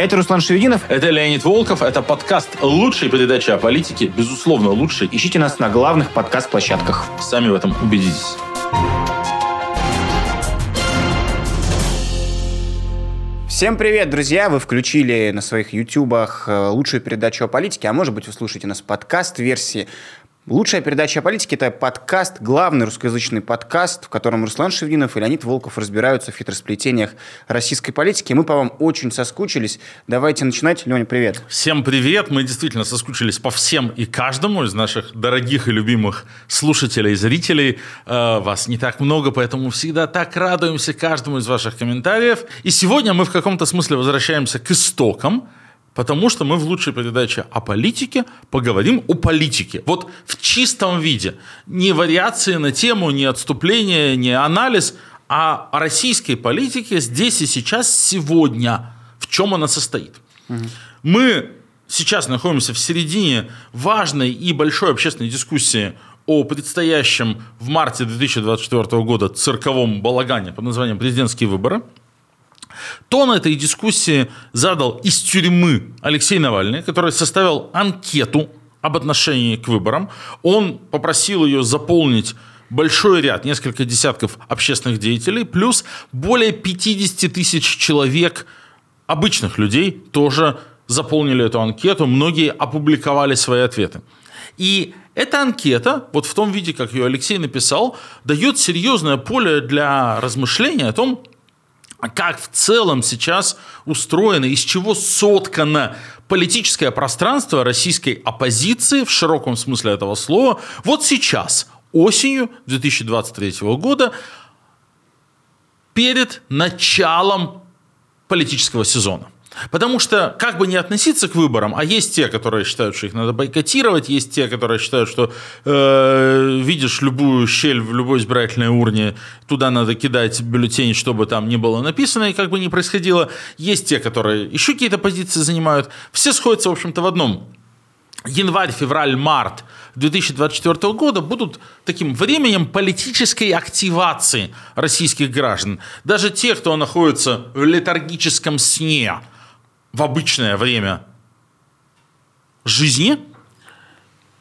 Это Руслан Шевединов. Это Леонид Волков. Это подкаст лучшей передачи о политике. Безусловно, лучший. Ищите нас на главных подкаст-площадках. Сами в этом убедитесь. Всем привет, друзья! Вы включили на своих ютубах э, лучшую передачу о политике, а может быть вы слушаете нас подкаст-версии. Лучшая передача о политике – это подкаст, главный русскоязычный подкаст, в котором Руслан Шевдинов и Леонид Волков разбираются в хитросплетениях российской политики. Мы по вам очень соскучились. Давайте начинать. Леня, привет. Всем привет. Мы действительно соскучились по всем и каждому из наших дорогих и любимых слушателей и зрителей. Э, вас не так много, поэтому всегда так радуемся каждому из ваших комментариев. И сегодня мы в каком-то смысле возвращаемся к истокам – Потому что мы в лучшей передаче о политике поговорим о политике. Вот в чистом виде. Не вариации на тему, не отступление, не анализ, а о российской политике здесь и сейчас, сегодня. В чем она состоит. Угу. Мы сейчас находимся в середине важной и большой общественной дискуссии о предстоящем в марте 2024 года цирковом балагане под названием «Президентские выборы». Тон этой дискуссии задал из тюрьмы Алексей Навальный, который составил анкету об отношении к выборам. Он попросил ее заполнить большой ряд, несколько десятков общественных деятелей, плюс более 50 тысяч человек, обычных людей, тоже заполнили эту анкету, многие опубликовали свои ответы. И эта анкета, вот в том виде, как ее Алексей написал, дает серьезное поле для размышления о том, как в целом сейчас устроено, из чего соткано политическое пространство российской оппозиции в широком смысле этого слова вот сейчас, осенью 2023 года, перед началом политического сезона. Потому что, как бы не относиться к выборам, а есть те, которые считают, что их надо бойкотировать, есть те, которые считают, что э, видишь любую щель в любой избирательной урне, туда надо кидать бюллетень, чтобы там не было написано и как бы не происходило. Есть те, которые еще какие-то позиции занимают. Все сходятся, в общем-то, в одном. Январь, февраль, март 2024 года будут таким временем политической активации российских граждан. Даже те, кто находится в летаргическом сне – в обычное время жизни,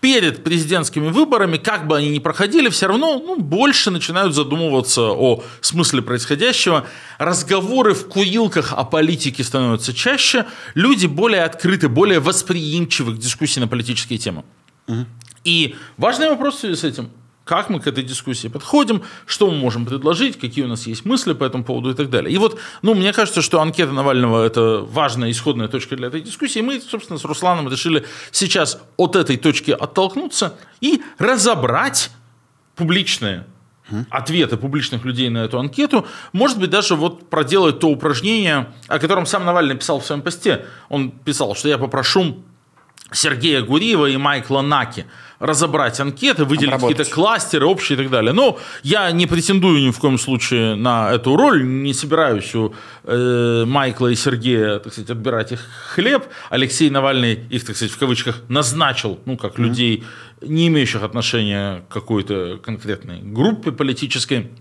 перед президентскими выборами, как бы они ни проходили, все равно ну, больше начинают задумываться о смысле происходящего. Разговоры в курилках о политике становятся чаще. Люди более открыты, более восприимчивы к дискуссии на политические темы. Угу. И важный вопрос в связи с этим как мы к этой дискуссии подходим, что мы можем предложить, какие у нас есть мысли по этому поводу и так далее. И вот, ну, мне кажется, что анкета Навального – это важная исходная точка для этой дискуссии. Мы, собственно, с Русланом решили сейчас от этой точки оттолкнуться и разобрать публичные ответы публичных людей на эту анкету, может быть, даже вот проделать то упражнение, о котором сам Навальный писал в своем посте. Он писал, что я попрошу Сергея Гуриева и Майкла Наки – разобрать анкеты, выделить какие-то кластеры общие и так далее. Но я не претендую ни в коем случае на эту роль, не собираюсь у э, Майкла и Сергея, так сказать, отбирать их хлеб. Алексей Навальный их, так сказать, в кавычках назначил, ну, как mm-hmm. людей, не имеющих отношения к какой-то конкретной группе политической.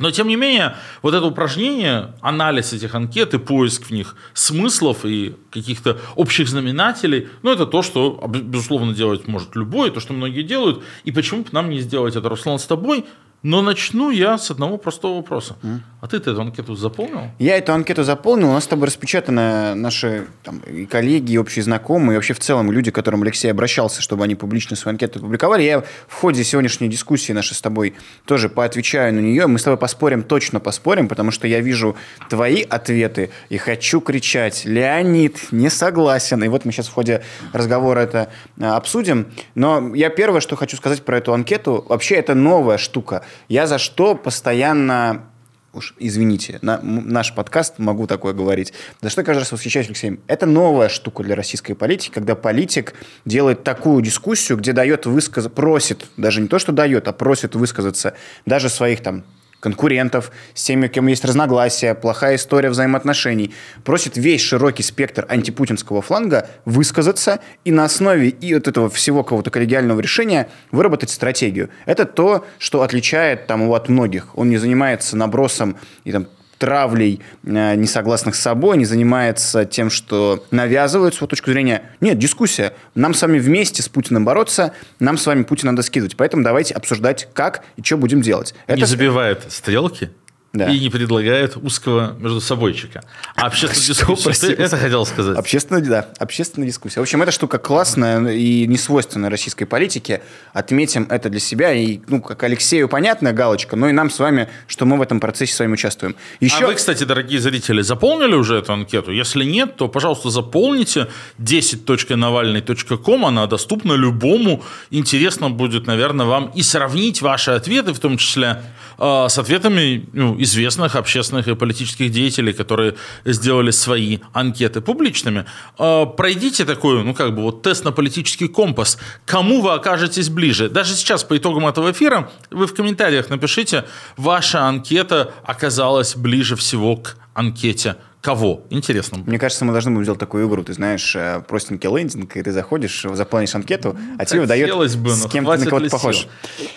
Но, тем не менее, вот это упражнение, анализ этих анкет и поиск в них смыслов и каких-то общих знаменателей, ну, это то, что, безусловно, делать может любой, то, что многие делают. И почему бы нам не сделать это, Руслан, с тобой? Но начну я с одного простого вопроса. Mm. А ты эту анкету заполнил? Я эту анкету заполнил. У нас с тобой распечатаны наши там, и коллеги, и общие знакомые, и вообще в целом люди, к которым Алексей обращался, чтобы они публично свои анкеты публиковали. Я в ходе сегодняшней дискуссии нашей с тобой тоже поотвечаю на нее. Мы с тобой поспорим, точно поспорим, потому что я вижу твои ответы и хочу кричать «Леонид, не согласен». И вот мы сейчас в ходе разговора это а, обсудим. Но я первое, что хочу сказать про эту анкету, вообще это новая штука я за что постоянно уж извините, на наш подкаст могу такое говорить. За что каждый раз восхищаюсь Алексеем? Это новая штука для российской политики, когда политик делает такую дискуссию, где дает высказаться, просит, даже не то, что дает, а просит высказаться даже своих там конкурентов, с теми, кем есть разногласия, плохая история взаимоотношений, просит весь широкий спектр антипутинского фланга высказаться и на основе и вот этого всего какого-то коллегиального решения выработать стратегию. Это то, что отличает там, его от многих. Он не занимается набросом и там, травлей э, несогласных с собой, не занимается тем, что навязывает свою точку зрения. Нет, дискуссия. Нам с вами вместе с Путиным бороться, нам с вами Путина надо скидывать. Поэтому давайте обсуждать, как и что будем делать. Не забивает стрелки, Да. и не предлагает узкого между собойчика. А общественную Что, дискуссию, простите? ты это хотел сказать? Общественная, да, общественная дискуссия. В общем, эта штука классная и не свойственная российской политике. Отметим это для себя. И, ну, как Алексею понятная галочка, но и нам с вами, что мы в этом процессе с вами участвуем. Еще... А вы, кстати, дорогие зрители, заполнили уже эту анкету? Если нет, то, пожалуйста, заполните 10.navalny.com. Она доступна любому. Интересно будет, наверное, вам и сравнить ваши ответы, в том числе с ответами ну, известных общественных и политических деятелей, которые сделали свои анкеты публичными. Э, Пройдите такой, ну, как бы, вот тест на политический компас. Кому вы окажетесь ближе? Даже сейчас, по итогам этого эфира, вы в комментариях напишите, ваша анкета оказалась ближе всего к анкете кого? Интересно. Мне кажется, мы должны будем сделать такую игру. Ты знаешь, э, простенький лендинг, и ты заходишь, заполняешь анкету, а тебе выдает, бы, с кем ты на кого-то ли похож.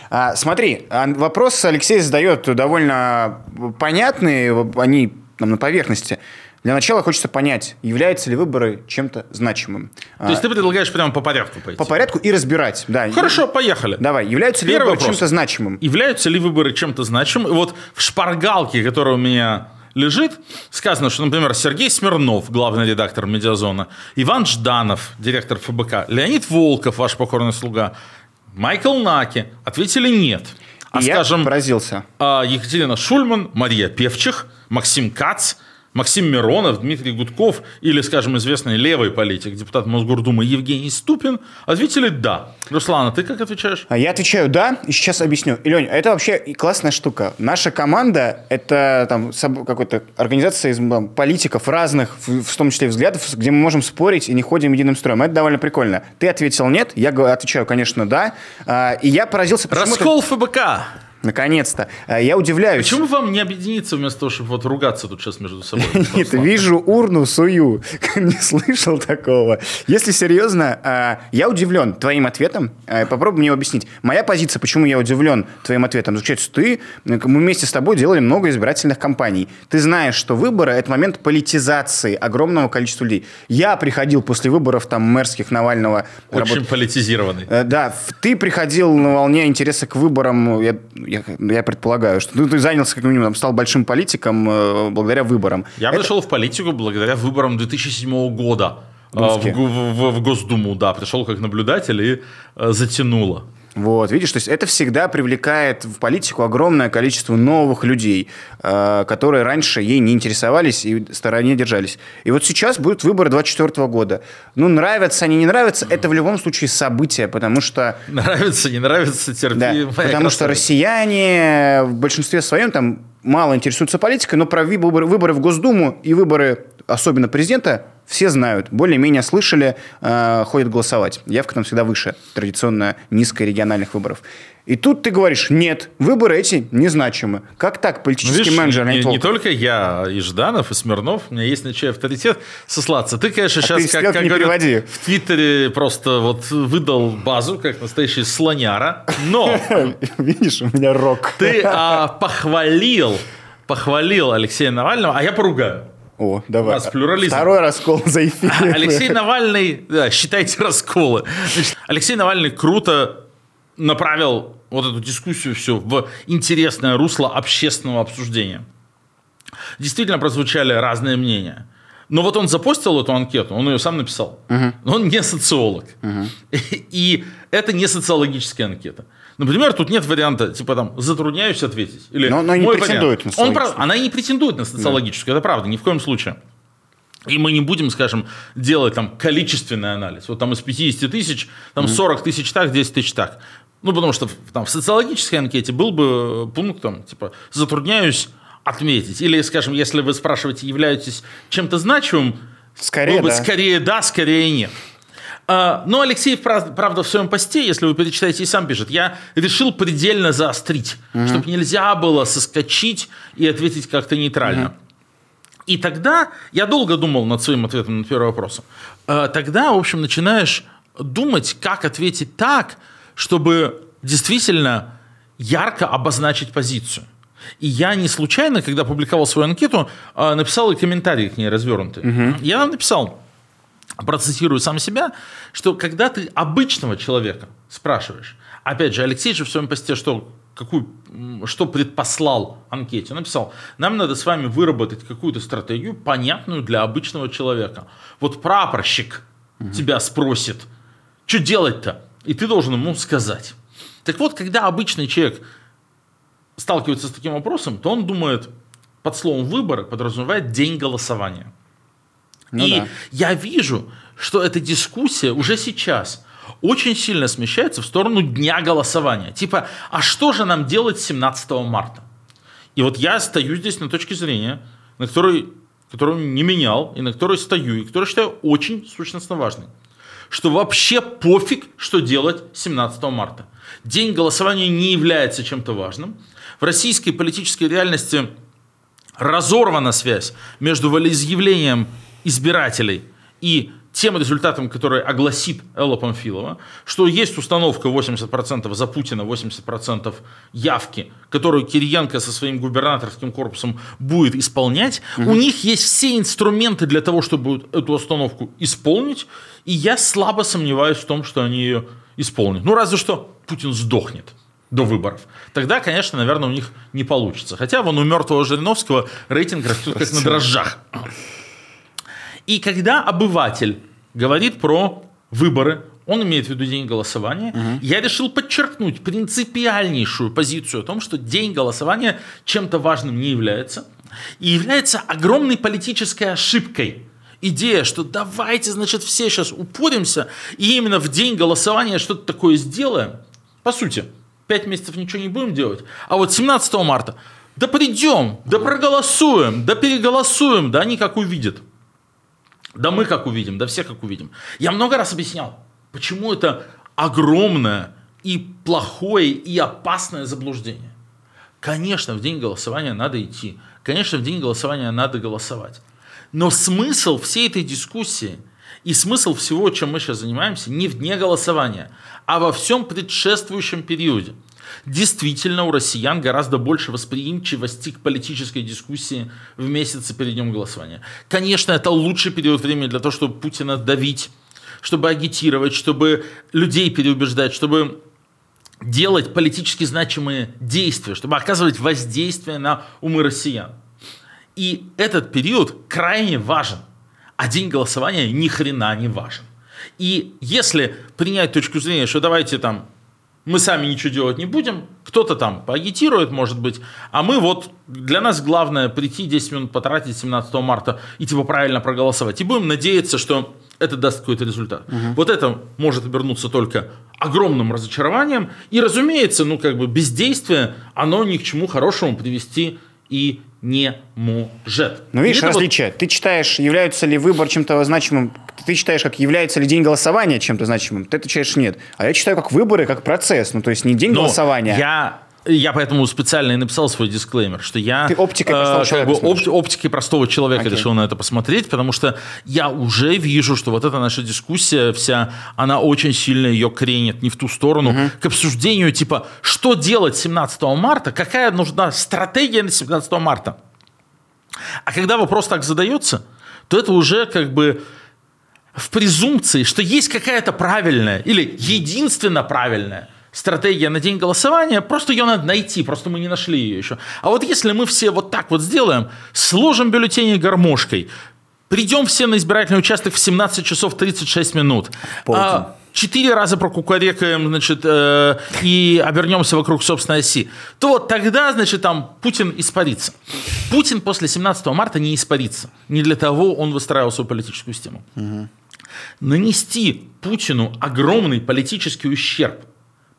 А, смотри, а, вопрос Алексей задает довольно понятные, они там, на поверхности. Для начала хочется понять, являются ли выборы чем-то значимым. То есть ты предлагаешь прямо по порядку пойти? По порядку и разбирать. Да. Хорошо, поехали. Давай, являются ли Первый выборы вопрос. чем-то значимым? Являются ли выборы чем-то значимым? И вот в шпаргалке, которая у меня лежит, сказано, что, например, Сергей Смирнов, главный редактор «Медиазона», Иван Жданов, директор ФБК, Леонид Волков, ваш покорный слуга, Майкл Наки ответили «нет». А, я скажем, поразился. а, Екатерина Шульман, Мария Певчих, Максим Кац, Максим Миронов, Дмитрий Гудков или, скажем, известный левый политик, депутат Мосгордумы Евгений Ступин ответили «да». Руслан, а ты как отвечаешь? А Я отвечаю «да», и сейчас объясню. И, Лень, это вообще классная штука. Наша команда – это там какой-то организация из там, политиков разных, в, в том числе взглядов, где мы можем спорить и не ходим единым строем. Это довольно прикольно. Ты ответил «нет», я отвечаю, конечно, «да». А, и я поразился, Раскол ФБК. Наконец-то. А, я удивляюсь. Почему вам не объединиться вместо того, чтобы вот ругаться тут сейчас между собой? Нет, вижу урну, сую. Не слышал такого. Если серьезно, а, я удивлен твоим ответом. А, Попробуй мне объяснить. Моя позиция, почему я удивлен твоим ответом, заключается, ты, мы вместе с тобой делали много избирательных кампаний. Ты знаешь, что выборы – это момент политизации огромного количества людей. Я приходил после выборов там мэрских Навального. Очень работ- политизированный. Э, Да, ты приходил на волне интереса к выборам, я, я, я предполагаю, что ну, ты занялся как минимум, стал большим политиком э, благодаря выборам. Я Это- пришел в политику благодаря выборам 2007 года. Думские. В, Гу- в- в Госдуму, да, пришел как наблюдатель и э, затянуло. Вот, видишь, то есть это всегда привлекает в политику огромное количество новых людей, э, которые раньше ей не интересовались и стороне держались. И вот сейчас будут выборы 24 года. Ну, нравятся они, не нравятся, это в любом случае событие, потому что Нравится, не нравится, терпи. Да, потому что красавица. россияне в большинстве своем там мало интересуются политикой, но про выборы, выборы в Госдуму и выборы, особенно президента, все знают, более-менее слышали, э, ходят голосовать. Явка там всегда выше традиционно низкой региональных выборов. И тут ты говоришь, нет, выборы эти незначимы. Как так, Ну, политический видишь, менеджер? не, Леонид не Волков? только я, и Жданов, и Смирнов, у меня есть на чей авторитет сослаться. Ты, конечно, А сейчас, ты как, как не говорят, в Твиттере просто вот выдал базу, как настоящий слоняра, но Видишь, у меня рок. ты а, похвалил, похвалил Алексея Навального, а я поругаю. О, давай. У нас плюрализм. Второй раскол за эфир. Алексей Навальный, да, считайте расколы. Значит, Алексей Навальный круто направил вот эту дискуссию все в интересное русло общественного обсуждения. Действительно прозвучали разные мнения. Но вот он запостил эту анкету, он ее сам написал. Но он не социолог. И это не социологическая анкета. Например, тут нет варианта, типа там, затрудняюсь ответить. Или Но она не «Мой претендует вариант». на Он прав-. Она и не претендует на социологическую, это правда, ни в коем случае. И мы не будем, скажем, делать там количественный анализ. Вот там из 50 тысяч, там 40 тысяч так, 10 тысяч так. Ну, потому что там в социологической анкете был бы пункт, там, типа, затрудняюсь отметить. Или, скажем, если вы спрашиваете, являетесь чем-то значимым, Скорее, да. скорее да, скорее нет. А, Но Алексей, прав- правда, в своем посте, если вы перечитаете, и сам пишет, я решил предельно заострить, чтобы нельзя было соскочить и ответить как-то нейтрально. И тогда я долго думал над своим ответом на первый вопрос. Э, Тогда, в общем, начинаешь думать, как ответить так, чтобы действительно ярко обозначить позицию. И я не случайно, когда публиковал свою анкету, а, написал и комментарии к ней развернутые. Угу. Я написал, процитирую сам себя, что когда ты обычного человека спрашиваешь, опять же, Алексей же в своем посте что, какую, что предпослал анкете, он написал, нам надо с вами выработать какую-то стратегию, понятную для обычного человека. Вот прапорщик угу. тебя спросит, что делать-то? И ты должен ему сказать. Так вот, когда обычный человек сталкивается с таким вопросом, то он думает, под словом выборы подразумевает день голосования. Ну, и да. я вижу, что эта дискуссия уже сейчас очень сильно смещается в сторону дня голосования. Типа, а что же нам делать 17 марта? И вот я стою здесь на точке зрения, на которой, которую не менял, и на которой стою, и которую считаю очень сущностно важной. Что вообще пофиг, что делать 17 марта. День голосования не является чем-то важным. В российской политической реальности разорвана связь между волеизъявлением избирателей и тем результатом, который огласит Элла Памфилова, что есть установка 80% за Путина, 80% явки, которую Кириенко со своим губернаторским корпусом будет исполнять. Угу. У них есть все инструменты для того, чтобы эту установку исполнить, и я слабо сомневаюсь в том, что они ее исполнят. Ну, разве что Путин сдохнет до выборов. Тогда, конечно, наверное, у них не получится. Хотя вон у мертвого Жириновского рейтинг растет как на дрожжах. И когда обыватель говорит про выборы, он имеет в виду день голосования, угу. я решил подчеркнуть принципиальнейшую позицию о том, что день голосования чем-то важным не является, и является огромной политической ошибкой. Идея, что давайте, значит, все сейчас упоримся, и именно в день голосования что-то такое сделаем. По сути, пять месяцев ничего не будем делать, а вот 17 марта, да придем, да проголосуем, да переголосуем, да они как увидят. Да мы как увидим, да все как увидим. Я много раз объяснял, почему это огромное и плохое и опасное заблуждение. Конечно, в день голосования надо идти. Конечно, в день голосования надо голосовать. Но смысл всей этой дискуссии и смысл всего, чем мы сейчас занимаемся, не в дне голосования, а во всем предшествующем периоде. Действительно, у россиян гораздо больше восприимчивости к политической дискуссии в месяце перед днем голосования. Конечно, это лучший период времени для того, чтобы Путина давить, чтобы агитировать, чтобы людей переубеждать, чтобы делать политически значимые действия, чтобы оказывать воздействие на умы россиян. И этот период крайне важен, а день голосования ни хрена не важен. И если принять точку зрения, что давайте там мы сами ничего делать не будем, кто-то там поагитирует, может быть, а мы вот, для нас главное прийти 10 минут потратить 17 марта и типа правильно проголосовать. И будем надеяться, что это даст какой-то результат. Угу. Вот это может обернуться только огромным разочарованием. И, разумеется, ну как бы бездействие, оно ни к чему хорошему привести и не может. Ну, видишь, различие. Вот... Ты читаешь, являются ли выбор чем-то значимым, ты читаешь, как является ли день голосования чем-то значимым, ты отвечаешь нет. А я читаю как выборы, как процесс, ну, то есть не день Но голосования. Я я поэтому специально и написал свой дисклеймер, что я Ты оптикой простого э, человека как бы, оп, оптикой простого человека okay. решил на это посмотреть, потому что я уже вижу, что вот эта наша дискуссия вся, она очень сильно ее кренит не в ту сторону, uh-huh. к обсуждению типа, что делать 17 марта, какая нужна стратегия на 17 марта. А когда вопрос так задается, то это уже как бы в презумпции, что есть какая-то правильная или единственно правильная стратегия на день голосования, просто ее надо найти, просто мы не нашли ее еще. А вот если мы все вот так вот сделаем, сложим бюллетени гармошкой, придем все на избирательный участок в 17 часов 36 минут, а, четыре раза прокукарекаем, значит, э, и обернемся вокруг собственной оси, то вот тогда, значит, там Путин испарится. Путин после 17 марта не испарится. Не для того он выстраивал свою политическую систему. Угу. Нанести Путину огромный политический ущерб –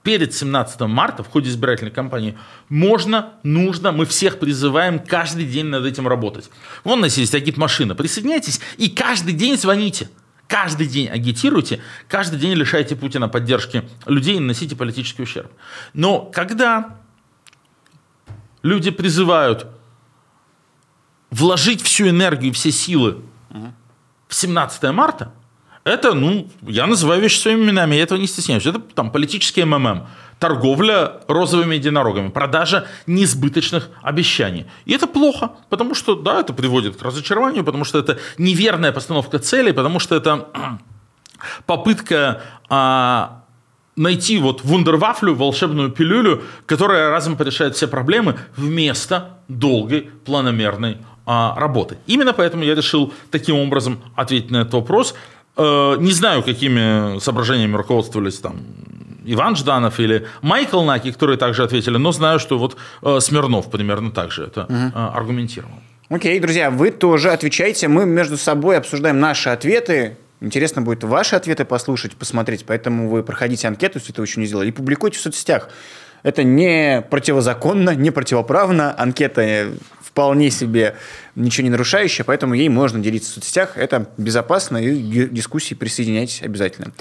перед 17 марта в ходе избирательной кампании можно, нужно, мы всех призываем каждый день над этим работать. Вон у нас есть агит-машина, присоединяйтесь и каждый день звоните. Каждый день агитируйте, каждый день лишайте Путина поддержки людей и наносите политический ущерб. Но когда люди призывают вложить всю энергию, все силы в 17 марта, это, ну, я называю вещи своими именами, я этого не стесняюсь. Это там политический МММ. торговля розовыми единорогами, продажа несбыточных обещаний. И это плохо, потому что, да, это приводит к разочарованию, потому что это неверная постановка целей, потому что это попытка а, найти вот вундервафлю, волшебную пилюлю, которая разом порешает все проблемы вместо долгой планомерной а, работы. Именно поэтому я решил таким образом ответить на этот вопрос. Э, не знаю, какими соображениями руководствовались там Иван Жданов или Майкл Наки, которые также ответили, но знаю, что вот э, Смирнов примерно так же это угу. э, аргументировал. Окей, друзья, вы тоже отвечайте. Мы между собой обсуждаем наши ответы. Интересно будет ваши ответы послушать, посмотреть. Поэтому вы проходите анкету, если этого еще не сделали, и публикуйте в соцсетях. Это не противозаконно, не противоправно. Анкета вполне себе ничего не нарушающая, поэтому ей можно делиться в соцсетях. Это безопасно, и к дискуссии присоединяйтесь обязательно.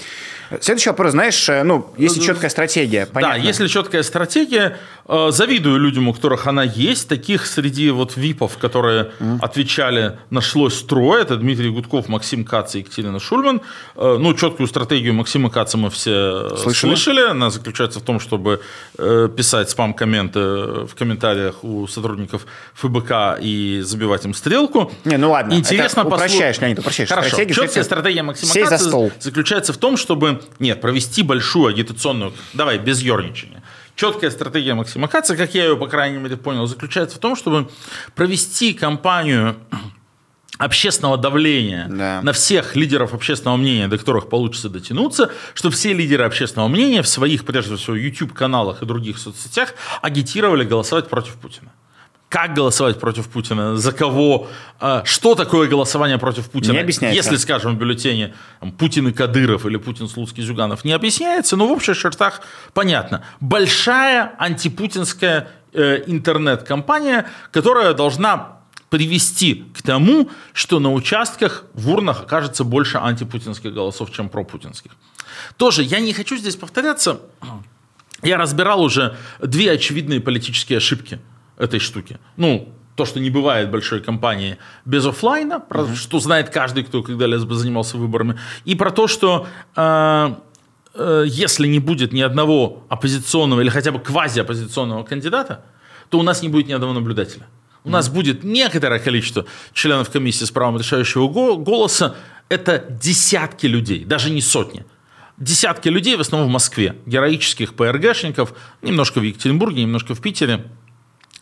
Следующий вопрос, знаешь, э, ну, если э, четкая стратегия, понятно. Да, если четкая стратегия, э, завидую людям, у которых она есть. Таких среди вот ВИПов, которые mm. отвечали, нашлось трое. Это Дмитрий Гудков, Максим Кац и Екатерина Шульман. Ну, четкую стратегию Максима Каца мы все слышали. слышали. Она заключается в том, чтобы писать спам-комменты в комментариях у сотрудников ФБК и забивать этим стрелку. Не, ну ладно. Интересно это упрощаешь, Леонид, упрощаешь. Хорошо. Стратегия, Четкая стратегия Максима Сей за стол. заключается в том, чтобы, нет, провести большую агитационную, давай, без ерничания. Четкая стратегия Максима Каца, как я ее, по крайней мере, понял, заключается в том, чтобы провести кампанию общественного давления да. на всех лидеров общественного мнения, до которых получится дотянуться, чтобы все лидеры общественного мнения в своих, прежде всего, YouTube-каналах и других соцсетях агитировали голосовать против Путина как голосовать против Путина, за кого, а, что такое голосование против Путина. Не объясняется. Если, скажем, в бюллетене там, Путин и Кадыров или Путин, Слуцкий, Зюганов, не объясняется, но в общих чертах понятно. Большая антипутинская э, интернет-компания, которая должна привести к тому, что на участках в урнах окажется больше антипутинских голосов, чем пропутинских. Тоже я не хочу здесь повторяться. Я разбирал уже две очевидные политические ошибки – этой штуки. Ну, то, что не бывает большой компании без офлайна, про mm-hmm. что знает каждый, кто когда-либо занимался выборами, и про то, что э, э, если не будет ни одного оппозиционного или хотя бы квазиоппозиционного кандидата, то у нас не будет ни одного наблюдателя. У mm-hmm. нас будет некоторое количество членов комиссии с правом решающего голоса. Это десятки людей, даже не сотни. Десятки людей, в основном в Москве, героических ПРГшников, немножко в Екатеринбурге, немножко в Питере,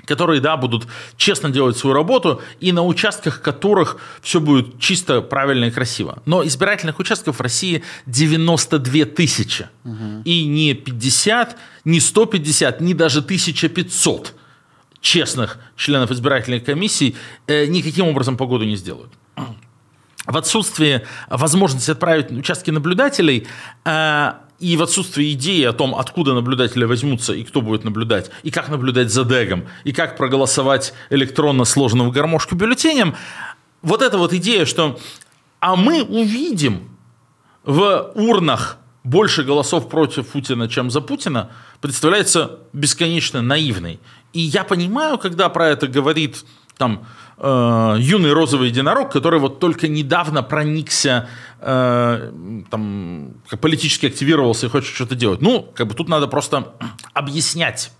которые, да, будут честно делать свою работу, и на участках которых все будет чисто, правильно и красиво. Но избирательных участков в России 92 тысячи. Угу. И не 50, не 150, не даже 1500 честных членов избирательной комиссии э, никаким образом погоду не сделают. В отсутствие возможности отправить участки наблюдателей, э, и в отсутствии идеи о том, откуда наблюдатели возьмутся и кто будет наблюдать, и как наблюдать за дегом, и как проголосовать электронно сложенным в гармошку бюллетенем, вот эта вот идея, что а мы увидим в урнах больше голосов против Путина, чем за Путина, представляется бесконечно наивной. И я понимаю, когда про это говорит там э, юный розовый единорог, который вот только недавно проникся, э, там, политически активировался и хочет что-то делать. Ну, как бы тут надо просто объяснять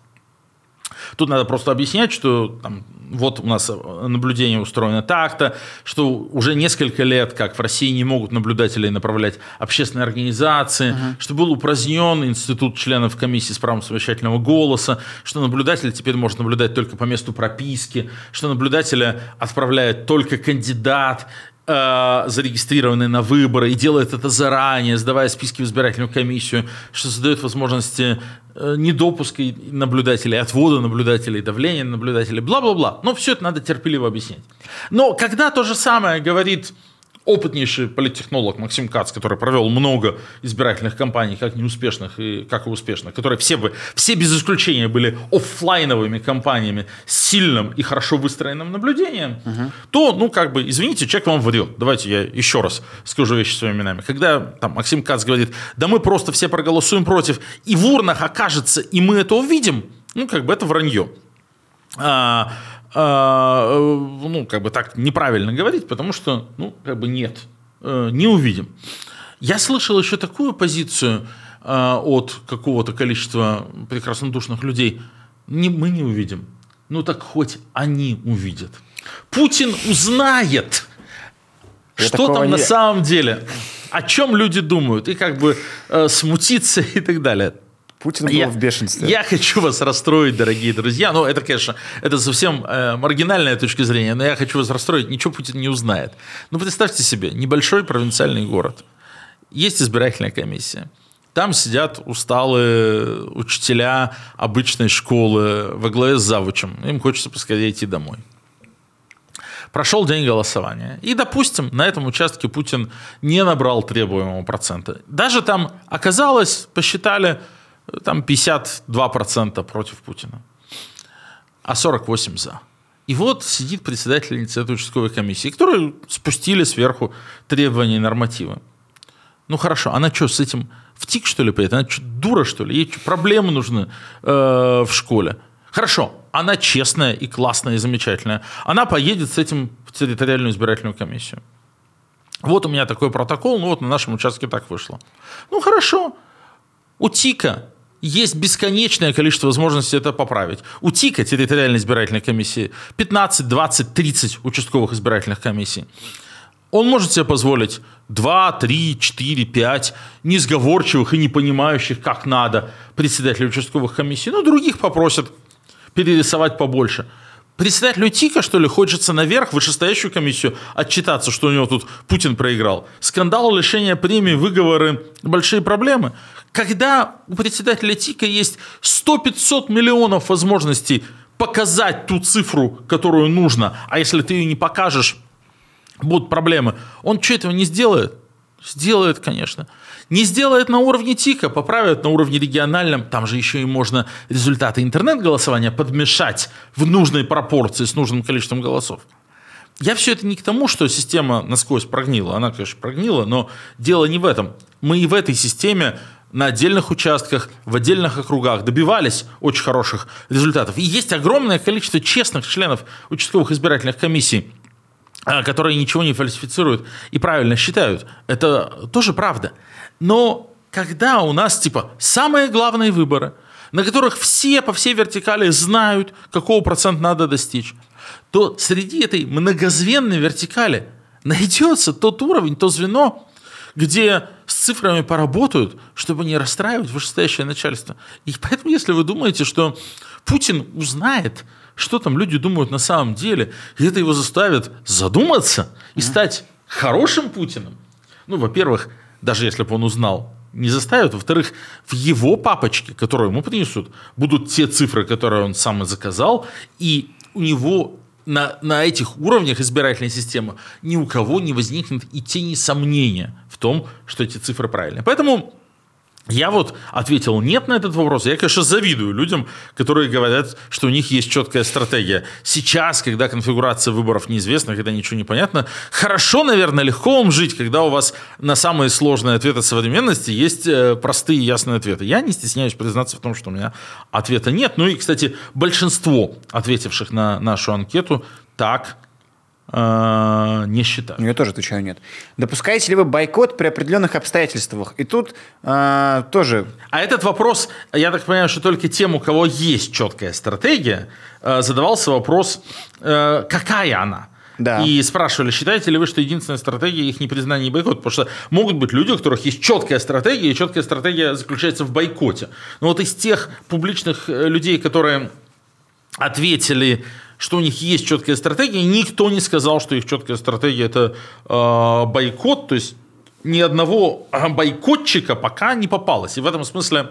Тут надо просто объяснять, что там, вот у нас наблюдение устроено так-то, что уже несколько лет, как в России не могут наблюдателей направлять общественные организации, uh-huh. что был упразднен институт членов комиссии с правом совещательного голоса, что наблюдатель теперь может наблюдать только по месту прописки, что наблюдателя отправляет только кандидат, э, зарегистрированный на выборы и делает это заранее, сдавая списки в избирательную комиссию, что создает возможности э, недопуска наблюдателей, отвода наблюдателей, давления наблюдателей, бла-бла-бла. Но все это надо терпеливо объяснять. Но когда то же самое говорит опытнейший политтехнолог Максим Кац, который провел много избирательных кампаний, как неуспешных и как и успешных, которые все, бы, все без исключения были офлайновыми кампаниями с сильным и хорошо выстроенным наблюдением, угу. то, ну, как бы, извините, человек вам врет. Давайте я еще раз скажу вещи своими именами. Когда там Максим Кац говорит, да мы просто все проголосуем против, и в урнах окажется, и мы это увидим, ну, как бы это вранье. А, ну, как бы так неправильно говорить, потому что, ну, как бы нет, э, не увидим. Я слышал еще такую позицию, э, от какого-то количества прекраснодушных людей, не, мы не увидим. Ну так хоть они увидят. Путин узнает, Я что там на не- самом деле, о чем люди думают, и как бы э, смутиться и так далее. Путин был Я, в бешенстве. я хочу вас расстроить, дорогие друзья. Ну, это, конечно, это совсем э, маргинальная точка зрения, но я хочу вас расстроить. Ничего Путин не узнает. Ну, представьте себе, небольшой провинциальный город. Есть избирательная комиссия. Там сидят усталые учителя обычной школы во главе с завучем. Им хочется поскорее идти домой. Прошел день голосования. И, допустим, на этом участке Путин не набрал требуемого процента. Даже там оказалось, посчитали, там 52% против Путина, а 48% за. И вот сидит председательница этой участковой комиссии, которую спустили сверху требования и нормативы. Ну хорошо, она что, с этим в тик, что ли, поедет? Она что, дура, что ли? Ей что, проблемы нужны э, в школе? Хорошо, она честная и классная и замечательная. Она поедет с этим в территориальную избирательную комиссию. Вот у меня такой протокол, ну вот на нашем участке так вышло. Ну хорошо, у ТИКа есть бесконечное количество возможностей это поправить. У территориальной избирательной комиссии, 15, 20, 30 участковых избирательных комиссий. Он может себе позволить 2, 3, 4, 5 несговорчивых и не понимающих, как надо, председателей участковых комиссий. Ну, других попросят перерисовать побольше. Председателю ТИКа, что ли, хочется наверх, вышестоящую комиссию, отчитаться, что у него тут Путин проиграл. Скандал, лишение премии, выговоры, большие проблемы. Когда у председателя ТИКа есть 100-500 миллионов возможностей показать ту цифру, которую нужно, а если ты ее не покажешь, будут проблемы. Он что, этого не сделает? Сделает, конечно. Не сделает на уровне ТИКа, поправит на уровне региональном. Там же еще и можно результаты интернет-голосования подмешать в нужной пропорции с нужным количеством голосов. Я все это не к тому, что система насквозь прогнила. Она, конечно, прогнила, но дело не в этом. Мы и в этой системе на отдельных участках, в отдельных округах добивались очень хороших результатов. И есть огромное количество честных членов участковых избирательных комиссий, а, которые ничего не фальсифицируют и правильно считают. Это тоже правда. Но когда у нас, типа, самые главные выборы, на которых все по всей вертикали знают, какого процента надо достичь, то среди этой многозвенной вертикали найдется тот уровень, то звено, где с цифрами поработают, чтобы не расстраивать вышестоящее начальство. И поэтому, если вы думаете, что Путин узнает, что там люди думают на самом деле, и это его заставит задуматься и стать хорошим Путиным, ну, во-первых, даже если бы он узнал, не заставят. Во-вторых, в его папочке, которую ему принесут, будут те цифры, которые он сам и заказал, и у него на, на этих уровнях избирательной системы ни у кого не возникнет и тени сомнения в том, что эти цифры правильные. Поэтому я вот ответил нет на этот вопрос. Я, конечно, завидую людям, которые говорят, что у них есть четкая стратегия. Сейчас, когда конфигурация выборов неизвестна, когда ничего не понятно, хорошо, наверное, легко вам жить, когда у вас на самые сложные ответы современности есть э, простые и ясные ответы. Я не стесняюсь признаться в том, что у меня ответа нет. Ну и, кстати, большинство ответивших на нашу анкету так э, не считают. Я тоже отвечаю нет. Допускаете ли вы бойкот при определенных обстоятельствах? И тут а, тоже А этот вопрос, я так понимаю, что только тем, у кого есть четкая стратегия, э, задавался вопрос, э, какая она? Да. И спрашивали, считаете ли вы, что единственная стратегия их непризнание и бойкот? Потому что могут быть люди, у которых есть четкая стратегия, и четкая стратегия заключается в бойкоте. Но вот из тех публичных э, людей, которые ответили, что у них есть четкая стратегия, никто не сказал, что их четкая стратегия это э, бойкот, то есть ни одного э, бойкотчика пока не попалось. И в этом смысле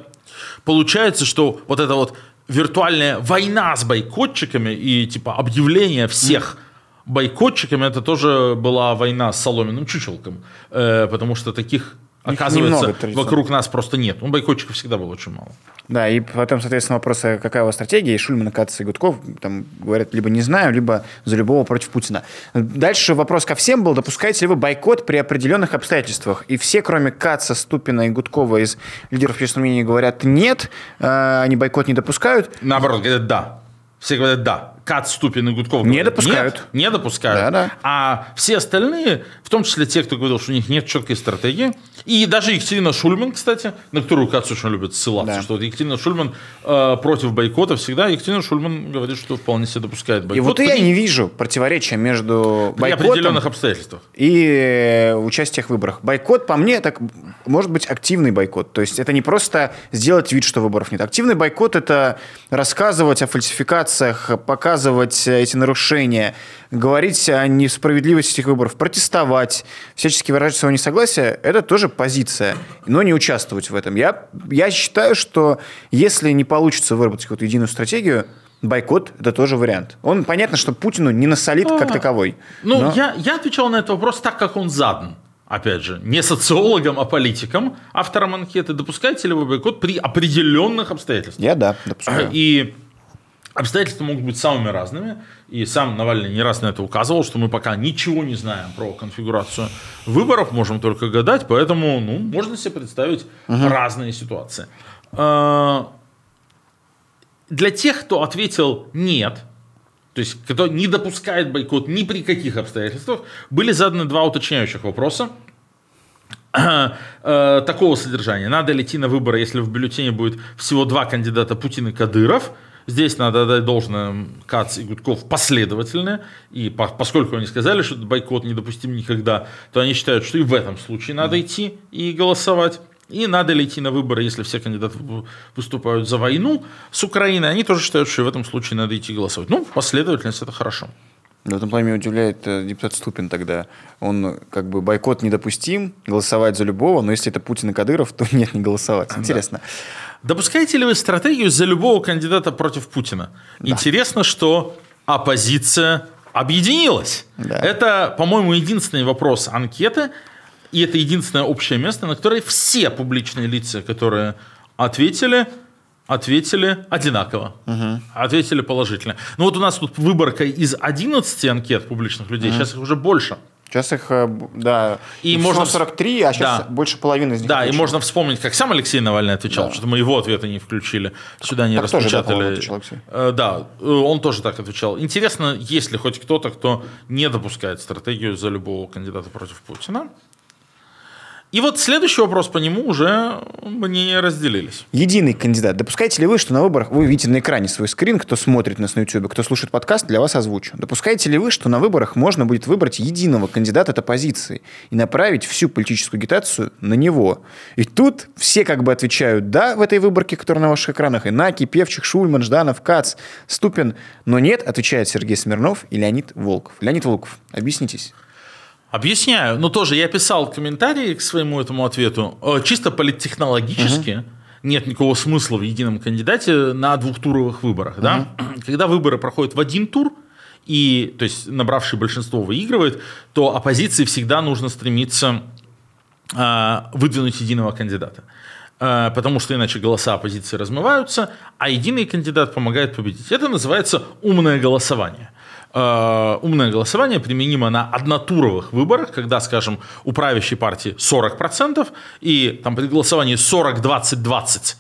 получается, что вот эта вот виртуальная война с бойкотчиками и типа объявление всех бойкотчиками, это тоже была война с соломенным чучелком, э, потому что таких Их оказывается вокруг нас просто нет. Ну, бойкотчиков всегда было очень мало. Да, и потом, соответственно, вопрос, а какая у вас стратегия, и Шульман, Кац и Гудков там говорят, либо не знаю, либо за любого против Путина. Дальше вопрос ко всем был, допускаете ли вы бойкот при определенных обстоятельствах? И все, кроме Каца, Ступина и Гудкова из лидеров общественного мнения говорят нет, э, они бойкот не допускают. Наоборот, говорят да. Все говорят да. Кац, Ступин и Гудков Не говорят, допускают. «Нет, не допускают. Да-да. А все остальные, в том числе те, кто говорил, что у них нет четкой стратегии, и даже Екатерина Шульман, кстати, на которую Кац очень любит ссылаться, Да. что вот Екатерина Шульман э, против бойкота всегда, Екатерина Шульман говорит, что вполне себе допускает И бойкот. вот и я не вижу противоречия между при бойкотом определенных обстоятельствах. и э, участие в выборах. Бойкот, по мне, так может быть активный бойкот. То есть это не просто сделать вид, что выборов нет. Активный бойкот – это рассказывать о фальсификациях, показывать эти нарушения, говорить о несправедливости этих выборов, протестовать, всячески выражать свое несогласие – это тоже позиция, но не участвовать в этом. Я, я считаю, что если не получится выработать какую-то единую стратегию, бойкот – это тоже вариант. Он, понятно, что Путину не насолит как А, таковой. Ну, но- я, я отвечал на этот вопрос так, как он задан. Опять же, не социологом, а политиком, автором анкеты. Допускаете ли вы бойкот при определенных обстоятельствах? Я да, допускаю. И обстоятельства могут быть самыми разными. И сам Навальный не раз на это указывал, что мы пока ничего не знаем про конфигурацию выборов, можем только гадать, поэтому ну, можно себе представить разные ситуации. А, Для тех, кто ответил «нет», то есть кто не допускает бойкот ни при каких обстоятельствах, были заданы два уточняющих вопроса э, такого содержания. Надо ли идти на выборы, если в бюллетене будет всего два кандидата Путин и Кадыров? Здесь надо отдать должное Кац и Гудков последовательные. И по- поскольку они сказали, что бойкот недопустим никогда, то они считают, что и в этом случае надо идти и голосовать. И надо ли идти на выборы, если все кандидаты выступают за войну с Украиной. Они тоже считают, что и в этом случае надо идти голосовать. Ну, последовательность это хорошо. В этом плане меня удивляет э, депутат Ступин тогда. Он как бы бойкот недопустим, голосовать за любого, но если это Путин и Кадыров, то нет, не голосовать. Интересно. Допускаете ли вы стратегию за любого кандидата против Путина? Интересно, что оппозиция объединилась. Да. Это, по-моему, единственный вопрос анкеты, и это единственное общее место, на которое все публичные лица, которые ответили, ответили одинаково. Ответили положительно. Ну вот у нас тут выборка из 11 анкет публичных людей, сейчас их уже больше. Сейчас их, э, да, И их можно- 43, а сейчас Да. больше половины из них. Да, и отвечено. можно вспомнить, как сам Алексей Навальный отвечал, Да. что мы его ответы не включили, сюда не Так тоже, да, распечатали. по-моему, отвечал Алексей. Э, да, э, он тоже так отвечал. Интересно, есть ли хоть кто-то, кто не допускает стратегию за любого кандидата против Путина? И вот следующий вопрос по нему уже мнения разделились. Единый кандидат. Допускаете ли вы, что на выборах, вы видите на экране свой скрин, кто смотрит нас на YouTube, кто слушает подкаст, для вас озвучу. Допускаете ли вы, что на выборах можно будет выбрать единого кандидата от оппозиции и направить всю политическую агитацию на него? И тут все как бы отвечают «да» в этой выборке, которая на ваших экранах. И Наки, Певчих, Шульман, Жданов, Кац, Ступин. Но нет, отвечает Сергей Смирнов и Леонид Волков. Леонид Волков, объяснитесь. Объясняю. Но тоже я писал комментарии к своему этому ответу. Э, Чисто политтехнологически нет никакого смысла в едином кандидате на двухтуровых выборах. Да? Когда выборы проходят в один тур, и, то есть набравший большинство выигрывает, то оппозиции всегда нужно стремиться э, выдвинуть единого кандидата. Э, Потому что иначе голоса оппозиции размываются, а единый кандидат помогает победить. Это называется умное голосование. Э, Умное голосование применимо на однотуровых выборах, когда, скажем, у правящей партии 40%, и там при голосовании 40-20-20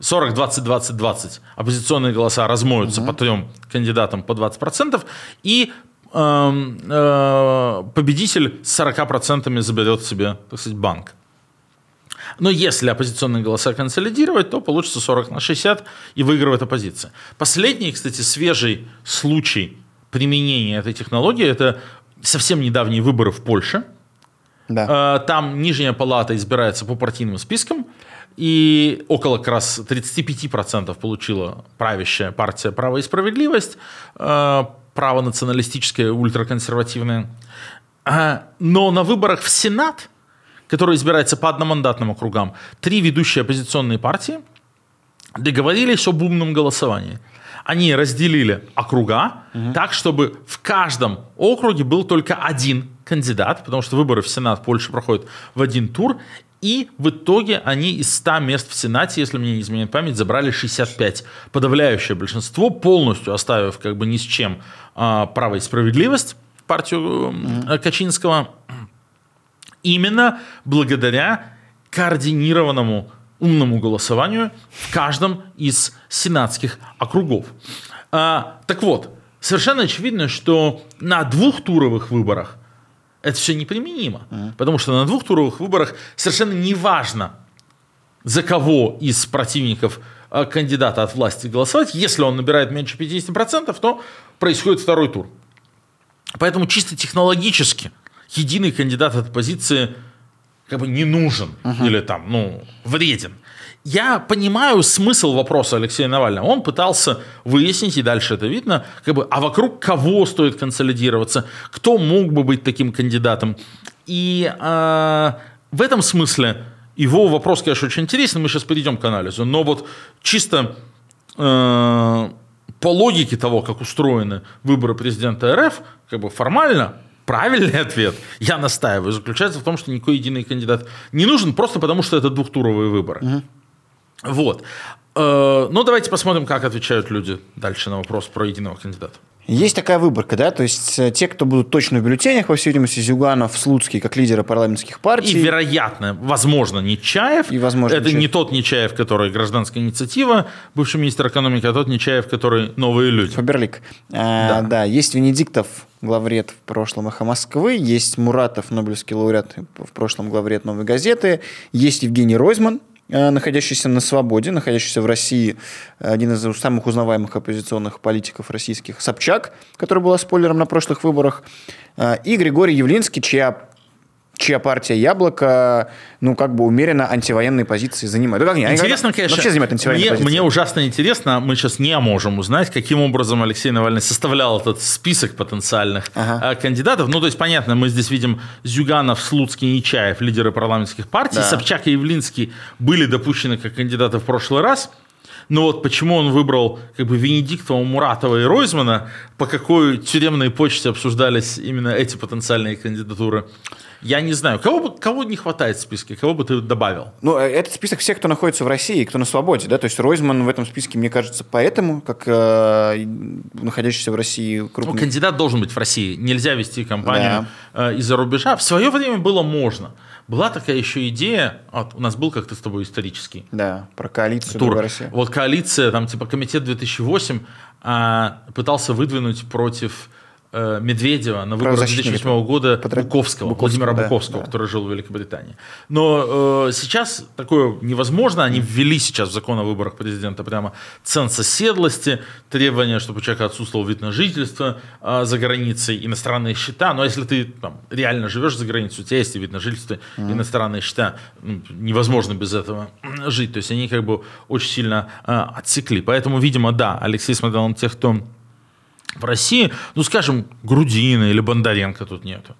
40-20-20-20 оппозиционные голоса размоются по трем кандидатам по 20%, и эм, э, победитель с 40% заберет себе, так сказать, банк. Но если оппозиционные голоса консолидировать, то получится 40 на 60 и выигрывает оппозиция. Последний, кстати, свежий случай применения этой технологии – это совсем недавние выборы в Польше. Да. Э, Там нижняя палата избирается по партийным спискам, и около как раз 35% получила правящая партия «Право и справедливость», э, право националистическое, ультраконсервативное. А, Но на выборах в Сенат, который избирается по одномандатным округам, три ведущие оппозиционные партии договорились об умном голосовании. Они разделили округа так, чтобы в каждом округе был только один кандидат, потому что выборы в Сенат Польши проходят в один тур, и в итоге они из 100 мест в Сенате, если мне не изменяет память, забрали 65. Подавляющее большинство, полностью оставив как бы ни с чем а, право и справедливость, партию э, Качинского, именно благодаря координированному умному голосованию в каждом из сенатских округов. А, так вот, совершенно очевидно, что на двухтуровых выборах это все неприменимо. Uh-huh. Потому что на двухтуровых выборах совершенно не важно, за кого из противников э, кандидата от власти голосовать. Если он набирает меньше 50%, то происходит второй тур. Поэтому чисто технологически единый кандидат от оппозиции как бы не нужен uh-huh. или там, ну, вреден. Я понимаю смысл вопроса Алексея Навального. Он пытался выяснить, и дальше это видно, как бы, а вокруг кого стоит консолидироваться, кто мог бы быть таким кандидатом. И э, в этом смысле его вопрос, конечно, очень интересный, мы сейчас перейдем к анализу, но вот чисто э, по логике того, как устроены выборы президента РФ, как бы формально правильный ответ, я настаиваю, заключается в том, что никакой единый кандидат не нужен, просто потому что это двухтуровые выборы. Угу. Вот. Э, ну, давайте посмотрим, как отвечают люди дальше на вопрос про единого кандидата. Есть такая выборка, да, то есть э, те, кто будут точно в бюллетенях, по всей видимости, Зюганов, Слуцкий, как лидеры парламентских партий. И, вероятно, возможно, Нечаев. И, возможно, Это Нечаев. не тот Нечаев, который гражданская инициатива, бывший министр экономики, а тот Нечаев, который новые люди. Фаберлик. А, да. да, есть Венедиктов, главред в прошлом «Эхо Москвы», есть Муратов, Нобелевский лауреат, в прошлом главред «Новой газеты», есть Евгений Ройзман, Э, находящийся на свободе, находящийся в России, один из самых узнаваемых оппозиционных политиков российских, Собчак, который был спойлером на прошлых выборах, э, и Григорий Явлинский, чья чья партия «Яблоко», ну, как бы умеренно антивоенные позиции занимает. Ну, как, интересно, они, конечно. Вообще занимают антивоенные мне, позиции. Мне ужасно интересно, мы сейчас не можем узнать, каким образом Алексей Навальный составлял этот список потенциальных ага. Э, кандидатов. Ну, то есть, понятно, мы здесь видим Зюганов, Слуцкий, Нечаев, лидеры парламентских партий. Да. Собчак и Явлинский были допущены как кандидаты в прошлый раз – но вот почему он выбрал как бы Венедиктова, Муратова и Ройзмана, по какой тюремной почте обсуждались именно эти потенциальные кандидатуры, я не знаю. Кого, бы, кого не хватает в списке? Кого бы ты добавил? Ну, э, это список всех, кто находится в России, кто на свободе, да, то есть Ройзман в этом списке, мне кажется, поэтому, как э, находящийся в России крупный... Ну, кандидат должен быть в России. Нельзя вести кампанию да. э, из-за рубежа. В свое время было можно. Была такая еще идея, вот у нас был как-то с тобой исторический. Да, про коалицию тур. Вот коалиция, там типа комитет 2008 а, пытался выдвинуть против Э, Медведева на выборах 2008 года Патри... Буковского, Буковского, Владимира да, Буковского, да. который жил в Великобритании. Но э, сейчас такое невозможно. Они ввели сейчас в закон о выборах президента прямо ценз оседлости, требование, чтобы у человека отсутствовал вид на жительство э, за границей, иностранные счета. Но если ты там, реально живешь за границей, у тебя есть вид на жительство, mm-hmm. иностранные счета, ну, невозможно без этого жить. То есть они как бы очень сильно э, отсекли. Поэтому, видимо, да, Алексей смотрел на тех, кто в России, ну, скажем, Грудина или Бондаренко тут нету.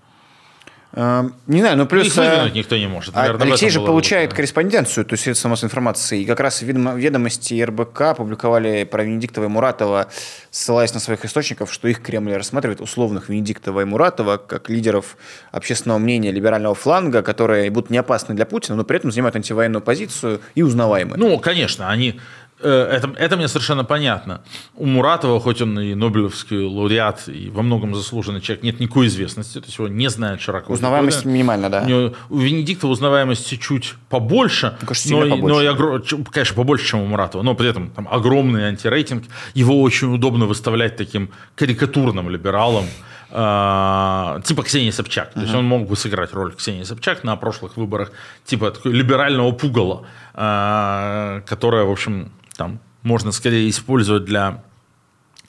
Эм, не знаю, ну плюс... Их выдвинуть э, никто не может. Наверное, Алексей же получает работа. корреспонденцию, то есть средства массовой информации. И как раз ведомости РБК публиковали про Венедиктова и Муратова, ссылаясь на своих источников, что их Кремль рассматривает условных Венедиктова и Муратова как лидеров общественного мнения либерального фланга, которые будут не опасны для Путина, но при этом занимают антивоенную позицию и узнаваемы. Ну, конечно, они это, это мне совершенно понятно. У Муратова, хоть он и Нобелевский лауреат, и во многом заслуженный человек, нет никакой известности, то есть его не знают широко. Узнаваемость минимальна, да. У, него, у Венедиктова узнаваемости чуть побольше, ну, кажется, но, побольше. но и, конечно, побольше, чем у Муратова, но при этом там огромный антирейтинг. Его очень удобно выставлять таким карикатурным либералом, э, типа Ксении Собчак. Uh-huh. То есть он мог бы сыграть роль Ксении Собчак на прошлых выборах, типа такой либерального пугала, э, которая, в общем, там можно скорее использовать для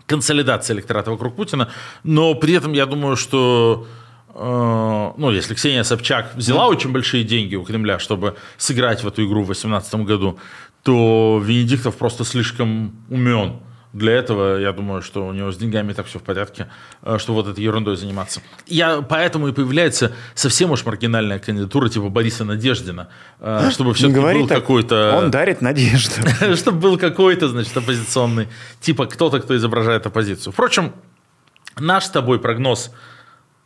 консолидации электората вокруг Путина, но при этом я думаю, что э, ну, если Ксения Собчак взяла очень большие деньги у Кремля, чтобы сыграть в эту игру в 2018 году, то Венедиктов просто слишком умен для этого, я думаю, что у него с деньгами так все в порядке, э, что вот этой ерундой заниматься. Я, поэтому и появляется совсем уж маргинальная кандидатура типа Бориса Надеждина, э, чтобы все-таки был какой-то... Он дарит надежду. Чтобы был какой-то, значит, оппозиционный, типа кто-то, кто изображает оппозицию. Впрочем, наш с тобой прогноз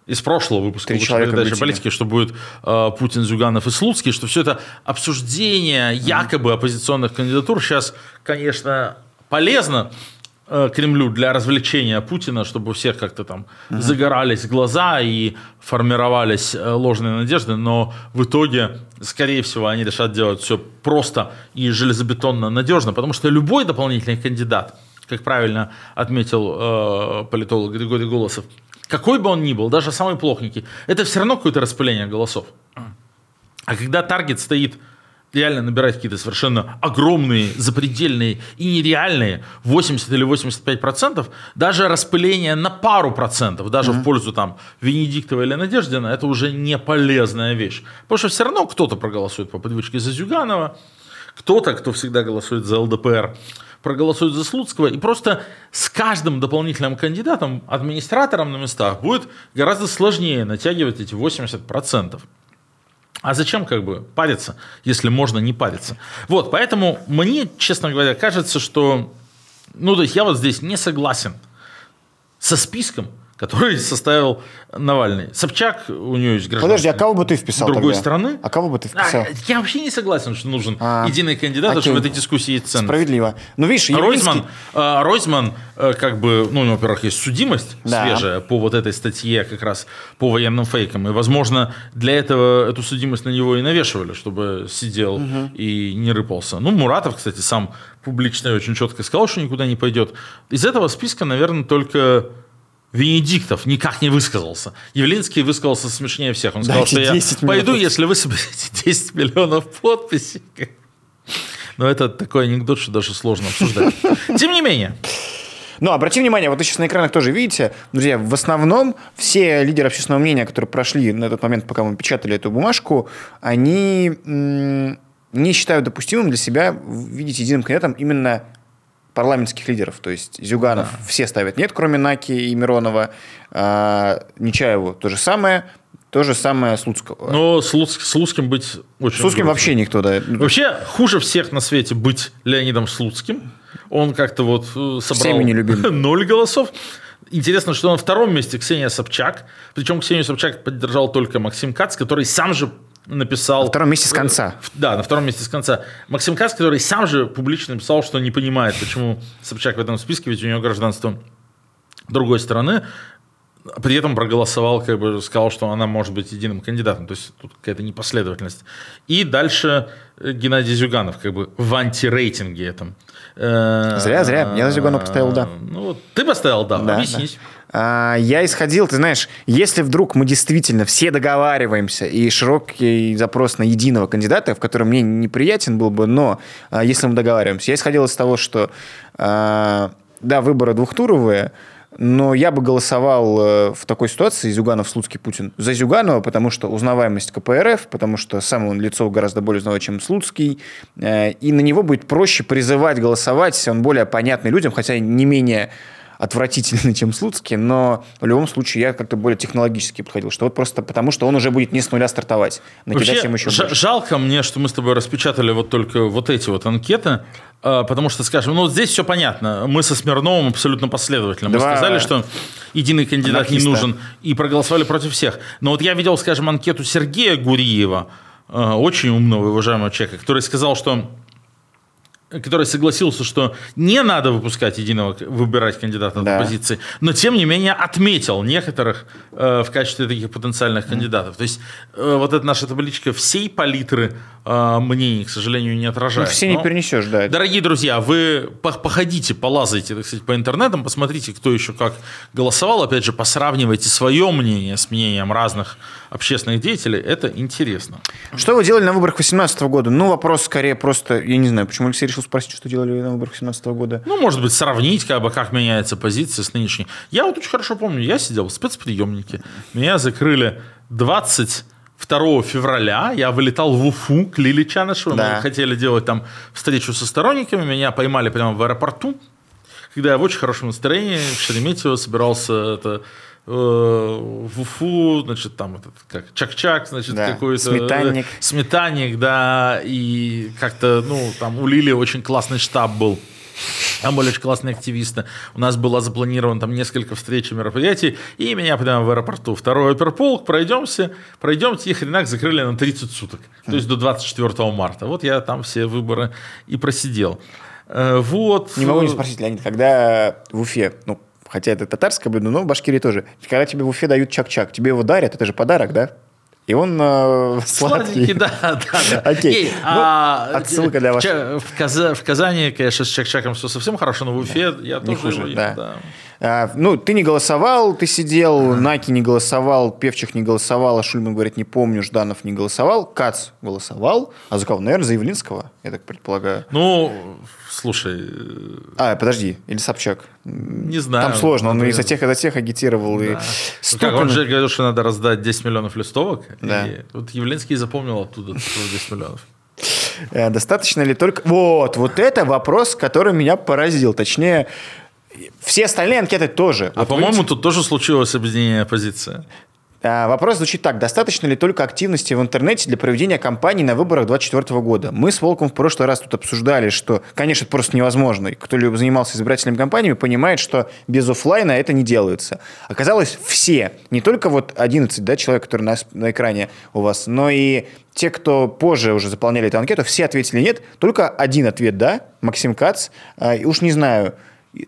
из прошлого выпуска передачи политики, что будет э, Путин, Зюганов и Слуцкий, что все это обсуждение якобы оппозиционных кандидатур сейчас, конечно, полезно, Кремлю для развлечения Путина, чтобы у всех как-то там uh загорались глаза и формировались э, ложные надежды, но в итоге, скорее всего, они решат делать все просто и железобетонно надежно, потому что любой дополнительный кандидат, как правильно отметил э, политолог Григорий Голосов, какой бы он ни был, даже самый плохненький, это все равно какое-то распыление голосов. А когда таргет стоит реально набирать какие-то совершенно огромные, запредельные и нереальные 80 или 85 процентов, даже распыление на пару процентов, даже mm-hmm. в пользу там Венедиктова или Надеждина, это уже не полезная вещь. Потому что все равно кто-то проголосует по подвычке за Зюганова, кто-то, кто всегда голосует за ЛДПР, проголосует за Слуцкого, и просто с каждым дополнительным кандидатом, администратором на местах будет гораздо сложнее натягивать эти 80%. А зачем как бы париться, если можно не париться? Вот, поэтому мне, честно говоря, кажется, что, ну, то есть я вот здесь не согласен со списком, который составил Навальный. Собчак, у него есть гражданство. Подожди, а кого бы ты вписал Другой тогда? страны. А кого бы ты вписал? А, я вообще не согласен, что нужен а, единый кандидат, окей. что в этой дискуссии есть ценность. Справедливо. Ну, видишь, Ройзман, э, Ройзман, э, как бы, ну, у него, во-первых, есть судимость да. свежая по вот этой статье как раз по военным фейкам. И, возможно, для этого эту судимость на него и навешивали, чтобы сидел угу. и не рыпался. Ну, Муратов, кстати, сам публично очень четко сказал, что никуда не пойдет. Из этого списка, наверное, только Венедиктов никак не высказался. Явлинский высказался смешнее всех. Он сказал, Дайте что я пойду, если вы соберете 10 миллионов подписей. Но это такой анекдот, что даже сложно обсуждать. Тем не менее. Но обрати внимание, вот вы сейчас на экранах тоже видите, друзья, в основном все лидеры общественного мнения, которые прошли на тот момент, пока мы печатали эту бумажку, они не считают допустимым для себя видеть единым кандидатом именно парламентских лидеров. То есть Зюганов да. все ставят нет, кроме Наки и Миронова. А, Нечаеву то же самое. То же самое Слуцкого. Но с, Луц, с Луцким быть очень Слуцким грустно. вообще никто, да. Вообще хуже всех на свете быть Леонидом Слуцким. Он как-то вот э, собрал ноль голосов. Интересно, что на втором месте Ксения Собчак. Причем Ксению Собчак поддержал только Максим Кац, который сам же написал... На втором месте с конца. Да, на втором месте с конца. Максим Кац, который сам же публично написал, что не понимает, почему Собчак в этом списке, ведь у него гражданство другой страны, при этом проголосовал, как бы сказал, что она может быть единым кандидатом. То есть тут какая-то непоследовательность. И дальше э, Геннадий Зюганов, как бы в антирейтинге этом. Э, зря, зря. Я Зюганов поставил «да». Ну, ты поставил «да», да объяснись. Да. А, я исходил, ты знаешь, если вдруг мы действительно все договариваемся, и широкий запрос на единого кандидата, в котором мне неприятен был бы, но а, если мы договариваемся, я исходил из того, что а, да, выборы двухтуровые, но я бы голосовал э, в такой ситуации Зюганов, Слуцкий, Путин за Зюганова, потому что узнаваемость КПРФ, потому что сам он лицо гораздо более узнаваемое, чем Слуцкий, э, и на него будет проще призывать голосовать, он более понятный людям, хотя не менее отвратительный, чем Слуцкий, но в любом случае я как-то более технологически подходил, что вот просто потому, что он уже будет не с нуля стартовать. Вообще, им еще ж- жалко мне, что мы с тобой распечатали вот только вот эти вот анкеты, а, потому что, скажем, ну вот здесь все понятно. Мы со Смирновым абсолютно последовательно. Мы Два... сказали, что единый кандидат Анархиста. не нужен, и проголосовали против всех. Но вот я видел, скажем, анкету Сергея Гуриева, а, очень умного и уважаемого человека, который сказал, что который согласился, что не надо выпускать единого, выбирать кандидата да. на позиции, но тем не менее отметил некоторых э, в качестве таких потенциальных кандидатов. То есть э, вот эта наша табличка всей палитры э, мнений, к сожалению, не отражает. Ну, все но, не перенесешь, да. Дорогие друзья, вы походите, полазайте, так сказать, по интернетам, посмотрите, кто еще как голосовал, опять же, посравнивайте свое мнение с мнением разных общественных деятелей, это интересно. Что вы делали на выборах 2018 года? Ну, вопрос скорее просто, я не знаю, почему Алексей решил спросить, что делали на выборах 2017 года. Ну, может быть, сравнить, как бы, как меняется позиция с нынешней. Я вот очень хорошо помню, я сидел в спецприемнике, меня закрыли 20 2 февраля я вылетал в Уфу к Лили Чанышеву. Да. Мы хотели делать там встречу со сторонниками. Меня поймали прямо в аэропорту, когда я в очень хорошем настроении в Шереметьево собирался это, э, в Уфу, значит, там этот, как Чак-Чак, значит, да. какой-то... Сметанник. Э, сметанник, да, и как-то, ну, там у Лили очень классный штаб был. Там были очень классные активисты. У нас было запланировано там несколько встреч и мероприятий, и меня прямо в аэропорту. Второй оперполк, пройдемся, пройдемте, и хренак закрыли на 30 суток. То есть до 24 марта. Вот я там все выборы и просидел. Э, вот. Не могу не спросить, Леонид, когда в Уфе, ну, хотя это татарское блюдо, но в Башкирии тоже, когда тебе в Уфе дают чак-чак, тебе его дарят, это же подарок, да? и он э, Сладенький, сладкий. да, да, да. Окей. Ей, Ну, а, отсылка для вас. В, Каза- в Казани, конечно, с Чак-Чаком все совсем хорошо, но в Уфе я Не тоже хуже, его да. да. А, ну, ты не голосовал, ты сидел, Наки не голосовал, Певчих не голосовал, а Шульман говорит, не помню, Жданов не голосовал, Кац голосовал, а за кого? Наверное, за Явлинского, я так предполагаю. Ну, слушай, э, А, подожди, или Собчак? не знаю. Там сложно, он и за тех, и за тех агитировал. И... Ну, Как он же говорил, что надо раздать 10 миллионов листовок. Да. И вот Явленский запомнил оттуда тоже 10 миллионов. Э, Достаточно ли только... Вот, вот это вопрос, который меня поразил. Точнее, все остальные анкеты тоже. А Вот по-моему, видите, тут тоже случилось объединение оппозиции. а, Вопрос звучит так. Достаточно ли только активности в интернете для проведения кампании на выборах 2024 года? Мы с Волком в прошлый раз тут обсуждали, что, конечно, это просто невозможно. И Кто либо занимался избирательными кампаниями, понимает, что без оффлайна это не делается. Оказалось, все, не только вот 11 да, человек, которые на, на экране у вас, но и те, кто позже уже заполняли эту анкету, все ответили нет. Только один ответ «да», Максим Кац. А, и уж не знаю,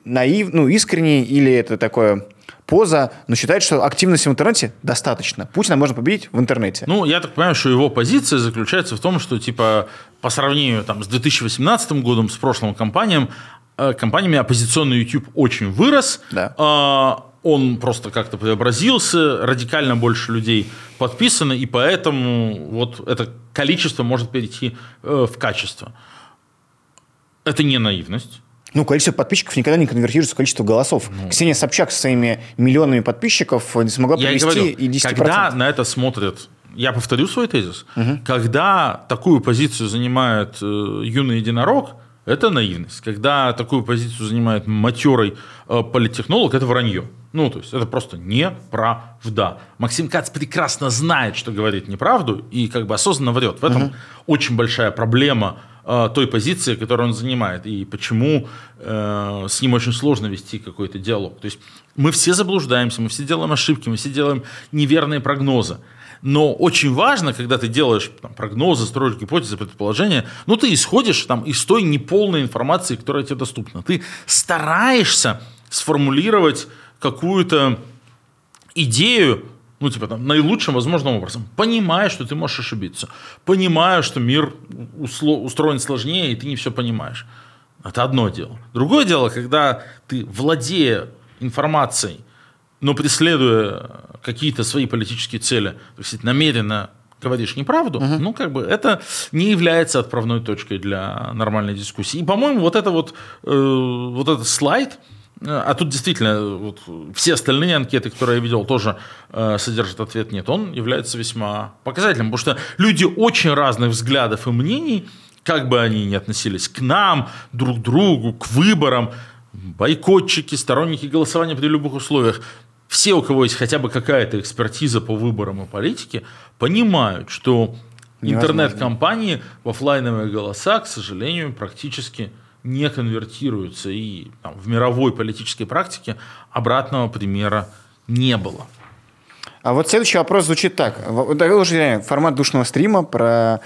наив, ну, искренний или это такое поза, но считает, что активности в интернете достаточно. Путина можно победить в интернете. Ну, я так понимаю, что его позиция заключается в том, что, типа, по сравнению там, с 2018 годом, с прошлым кампанием, э, компаниями оппозиционный YouTube очень вырос. Да. А, он просто как-то преобразился, радикально больше людей подписано, и поэтому вот это количество может перейти э, в качество. Это не наивность. Ну, количество подписчиков никогда не конвертируется в количество голосов. Ксения Собчак со своими миллионами подписчиков не смогла Я привести говорю, и 10%. когда на это смотрят, я повторю свой тезис, когда такую позицию занимает э, юный единорог, это наивность. Когда такую позицию занимает матерый э, политтехнолог, это вранье. Ну, то есть это просто неправда. Максим Кац прекрасно знает, что говорит неправду, и как бы осознанно врет. В этом очень большая проблема э, той позиции, которую он занимает, и почему э, с ним очень сложно вести какой-то диалог. То есть мы все заблуждаемся, мы все делаем ошибки, мы все делаем неверные прогнозы. Но очень важно, когда ты делаешь там, прогнозы, строишь гипотезы, предположения, ну ты исходишь там, из той неполной информации, которая тебе доступна. Ты стараешься сформулировать какую-то идею, ну, типа, там, наилучшим возможным образом, понимая, что ты можешь ошибиться, понимая, что мир усло- устроен сложнее, и ты не все понимаешь. Это одно дело. Другое дело, когда ты, владея информацией, но преследуя какие-то свои политические цели, то есть намеренно говоришь неправду, ну, как бы это не является отправной точкой для нормальной дискуссии. И, по-моему, вот это вот, э, вот этот слайд, а тут действительно вот, все остальные анкеты, которые я видел, тоже э, содержат ответ «нет», он является весьма показательным, потому что люди очень разных взглядов и мнений, как бы они ни относились к нам, друг к другу, к выборам, бойкотчики, сторонники голосования при любых условиях, все, у кого есть хотя бы какая-то экспертиза по выборам и политике, понимают, что интернет-компании в оффлайновые голоса, к сожалению, практически не конвертируются. И там, в мировой политической практике обратного примера не было. А вот следующий вопрос звучит так. Уже реально формат душного стрима про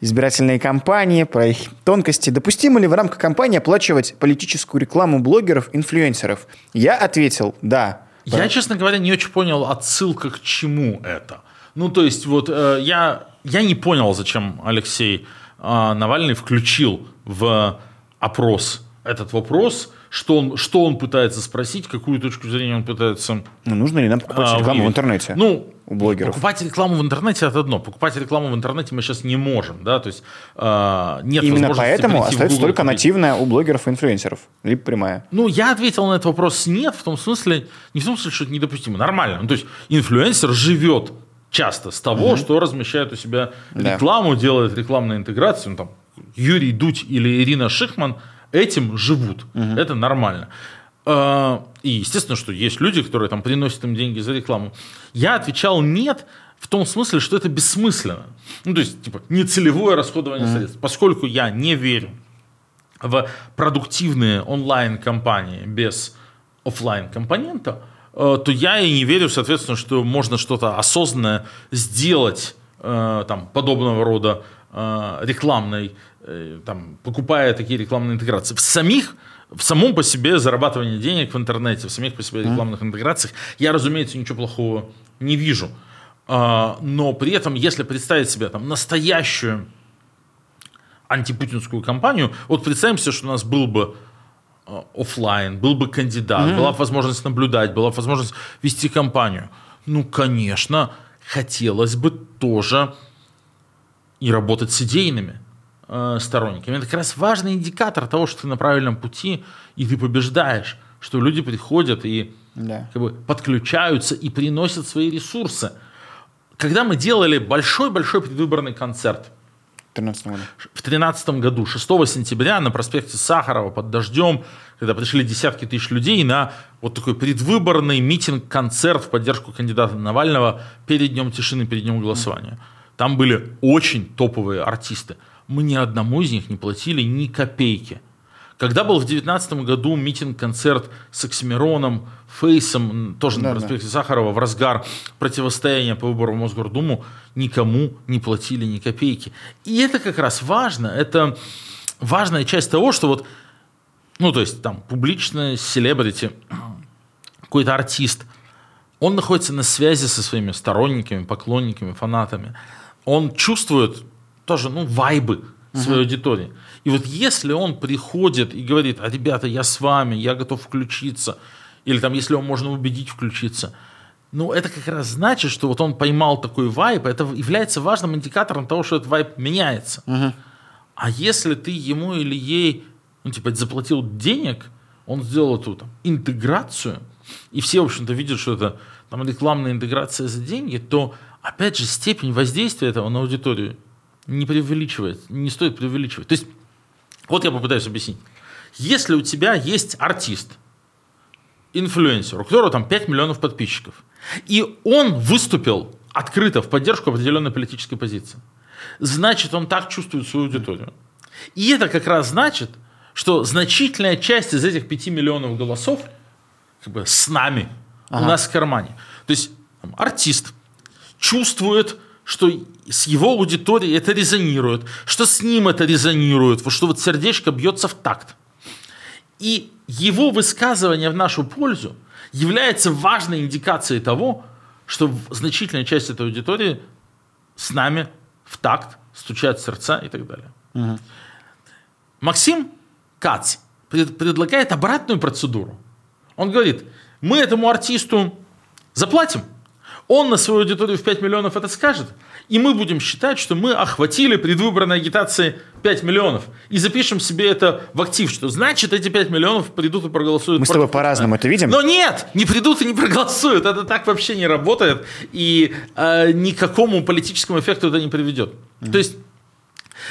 избирательные кампании, про их тонкости. Допустимо ли в рамках кампании оплачивать политическую рекламу блогеров, инфлюенсеров? Я ответил «да». Я, честно говоря, не очень понял отсылка к чему это. Ну, то есть, вот э, я, я не понял, зачем Алексей э, Навальный включил в опрос этот вопрос, что он, что он пытается спросить, какую точку зрения он пытается Ну, нужно ли нам покупать а, рекламу в интернете? Ну, у блогеров. Покупать рекламу в интернете это одно. Покупать рекламу в интернете мы сейчас не можем, да, то есть э, нет Именно поэтому остается только купить. нативная у блогеров и инфлюенсеров. Либо прямая. Ну, я ответил на этот вопрос нет, в том смысле, не в том смысле, что это недопустимо, нормально. Ну, то есть инфлюенсер живет часто с того, что размещает у себя Да. рекламу, делает рекламную интеграцию. Ну, там, Юрий Дудь или Ирина Шихман этим живут. Это нормально. Э, И естественно, что есть люди, которые там приносят им деньги за рекламу. Я отвечал нет в том смысле, что это бессмысленно. Ну, то есть, типа, нецелевое расходование средств. Поскольку я не верю в продуктивные онлайн-компании без офлайн компонента э, то я и не верю, соответственно, что можно что-то осознанное сделать э, там, подобного рода э, рекламной, там, покупая такие рекламные интеграции. В самих в самом по себе зарабатывании денег в интернете, в самих по себе рекламных интеграциях, я, разумеется, ничего плохого не вижу. А, но при этом, если представить себе там настоящую антипутинскую кампанию, вот представим себе, что у нас был бы а, офлайн, был бы кандидат, mm-hmm. была бы возможность наблюдать, была бы возможность вести кампанию. Ну, конечно, хотелось бы тоже и работать с идейными э, сторонниками. Это как раз важный индикатор того, что ты на правильном пути и ты побеждаешь, что люди приходят и да. как бы, подключаются и приносят свои ресурсы. Когда мы делали большой-большой предвыборный концерт – в 2013 году, 6 сентября на проспекте Сахарова под дождем, когда пришли десятки тысяч людей на вот такой предвыборный митинг-концерт в поддержку кандидата Навального перед днем тишины, перед днем голосования. Там были очень топовые артисты. Мы ни одному из них не платили ни копейки. Когда был в 2019 году митинг-концерт с Оксимироном, Фейсом, тоже да, на проспекте да. Сахарова, в разгар противостояния по выбору в Мосгордуму, никому не платили ни копейки. И это как раз важно. Это важная часть того, что вот, ну, то есть там публичная селебрити, какой-то артист, он находится на связи со своими сторонниками, поклонниками, фанатами. Он чувствует тоже, ну, вайбы своей аудитории. И вот если он приходит и говорит, а ребята, я с вами, я готов включиться, или там, если его можно убедить включиться, ну, это как раз значит, что вот он поймал такой вайп, это является важным индикатором того, что этот вайп меняется. Угу. А если ты ему или ей, ну, типа, заплатил денег, он сделал эту там, интеграцию, и все, в общем-то, видят, что это там рекламная интеграция за деньги, то, опять же, степень воздействия этого на аудиторию не преувеличивает, не стоит преувеличивать. То есть, вот я попытаюсь объяснить. Если у тебя есть артист, инфлюенсер, у которого там 5 миллионов подписчиков, и он выступил открыто в поддержку определенной политической позиции, значит, он так чувствует свою аудиторию. И это как раз значит, что значительная часть из этих 5 миллионов голосов как бы с нами, ага. у нас в кармане. То есть там, артист чувствует что с его аудиторией это резонирует, что с ним это резонирует, что вот сердечко бьется в такт. И его высказывание в нашу пользу является важной индикацией того, что значительная часть этой аудитории с нами в такт, стучат сердца и так далее. Угу. Максим Кац пред, предлагает обратную процедуру. Он говорит, мы этому артисту заплатим – он на свою аудиторию в 5 миллионов это скажет, и мы будем считать, что мы охватили предвыборной агитации 5 миллионов. И запишем себе это в актив, что значит эти 5 миллионов придут и проголосуют. Мы с тобой по-разному это видим. Но нет, не придут и не проголосуют. Это так вообще не работает. И э, никакому политическому эффекту это не приведет. Mm-hmm. То есть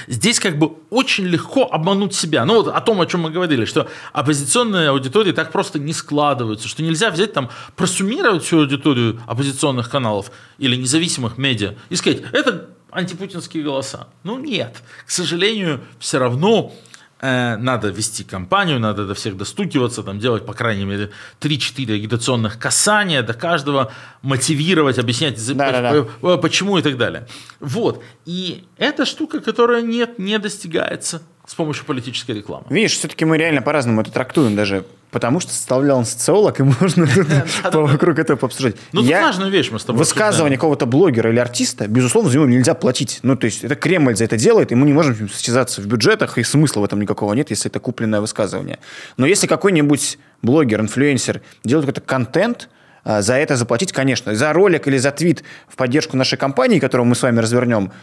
Здесь как бы очень легко обмануть себя. Ну вот о том, о чем мы говорили, что оппозиционные аудитории так просто не складываются, что нельзя взять там, просуммировать всю аудиторию оппозиционных каналов или независимых медиа и сказать, это антипутинские голоса. Ну нет, к сожалению, все равно надо вести кампанию, надо до всех достукиваться, там, делать, по крайней мере, 3-4 агитационных касания, до каждого мотивировать, объяснять, да, да, да. почему и так далее. Вот. И это штука, которая нет, не достигается с помощью политической рекламы. Видишь, все-таки мы реально по-разному это трактуем даже потому что составлял он социолог, и можно вокруг этого пообсуждать. Ну, тут важную вещь мы с тобой Высказывание какого-то блогера или артиста, безусловно, за него нельзя платить. Ну, то есть, это Кремль за это делает, и мы не можем состязаться в бюджетах, и смысла в этом никакого нет, если это купленное высказывание. Но если какой-нибудь блогер, инфлюенсер делает какой-то контент, а, за это заплатить, конечно. За ролик или за твит в поддержку нашей компании, которую мы с вами развернем,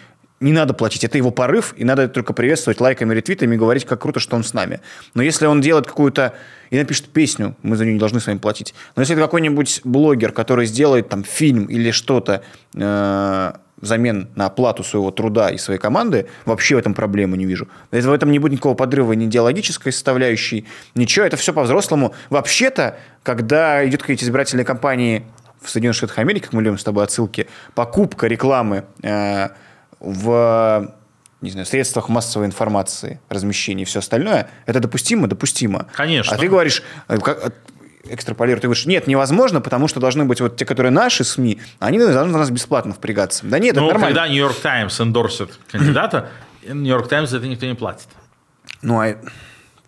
не надо платить, это его порыв, и надо только приветствовать лайками, ретвитами и говорить, как круто, что он с нами. Но если он делает какую-то и напишет песню, мы за нее не должны с вами платить. Но если это какой-нибудь блогер, который сделает там фильм или что-то э, взамен на оплату своего труда и своей команды, вообще в этом проблемы не вижу. В этом не будет никакого подрыва ни идеологической составляющей, ничего, это все по-взрослому. Вообще-то, когда идет какие-то избирательные кампании в Соединенных Штатах Америки, как мы любим с тобой отсылки, покупка рекламы э, в не знаю, средствах массовой информации, размещения и все остальное, это допустимо? Допустимо. Конечно. А ты говоришь, э, как, экстраполируешь, ты говоришь, нет, невозможно, потому что должны быть вот те, которые наши СМИ, они должны на нас бесплатно впрягаться. Да нет, ну, это нормально. когда Нью-Йорк Таймс эндорсит кандидата, Нью-Йорк Таймс за это никто не платит. Ну, а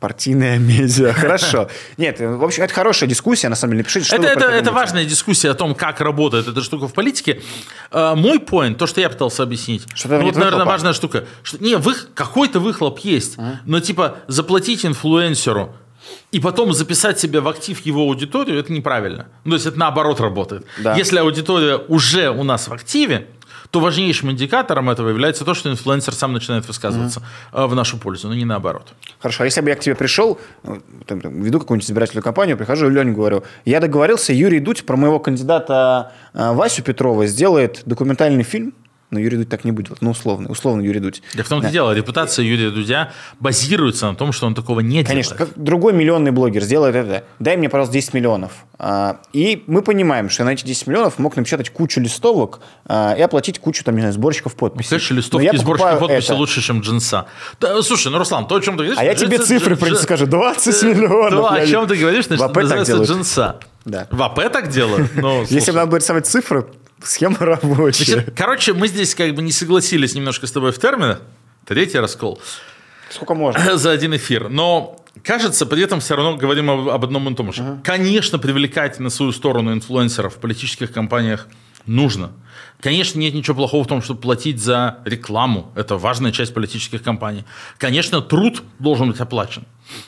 Партийная медиа. Хорошо. Нет, в общем, это хорошая дискуссия, на самом деле. Напишите, что это, это, это важная дискуссия о том, как работает эта штука в политике. Э, Мой поинт, то, что я пытался объяснить, Что ну, вот, наверное, важная штука. Что, не, вы, какой-то выхлоп есть, но типа заплатить инфлюенсеру и потом записать себя в актив его аудиторию, это неправильно. Ну, то есть это наоборот работает. Да. Если аудитория уже у нас в активе, то важнейшим индикатором этого является то, что инфлюенсер сам начинает высказываться э, в нашу пользу, но не наоборот. Хорошо, а если бы я к тебе пришел, ну, там, там, веду какую-нибудь избирательную кампанию, прихожу и Лене говорю, я договорился, Юрий Дудь про моего кандидата э, Васю Петрова сделает документальный фильм, но Юрий Дудь так не будет ну, условно, условно Юрий Дудь. Да в том-то и дело, репутация Юрия Дудя базируется на том, что он такого не Конечно, делает. как другой миллионный блогер сделает это. Дай мне, пожалуйста, 10 миллионов. А, И мы понимаем, что на эти 10 миллионов мог напечатать кучу листовок а, и оплатить кучу, там, не знаю, сборщиков подписей. Конечно, Но листовки и сборщики подписи это. лучше, чем джинса. Да, слушай, ну, Руслан, то, о чем ты говоришь... А я тебе цифры дж- придется дж- скажу. 20 э, миллионов. То, о чем ты говоришь, называется джинса. Да. В АП так делают? Ну, Если слушай. надо будет рисовать цифры, схема рабочая. Значит, короче, мы здесь как бы не согласились немножко с тобой в терминах. Третий раскол. Сколько можно? за один эфир. Но кажется, при этом все равно говорим об, об одном и том же. Конечно, привлекать на свою сторону инфлюенсеров в политических кампаниях нужно. Конечно, нет ничего плохого в том, чтобы платить за рекламу. Это важная часть политических кампаний. Конечно, труд должен быть оплачен.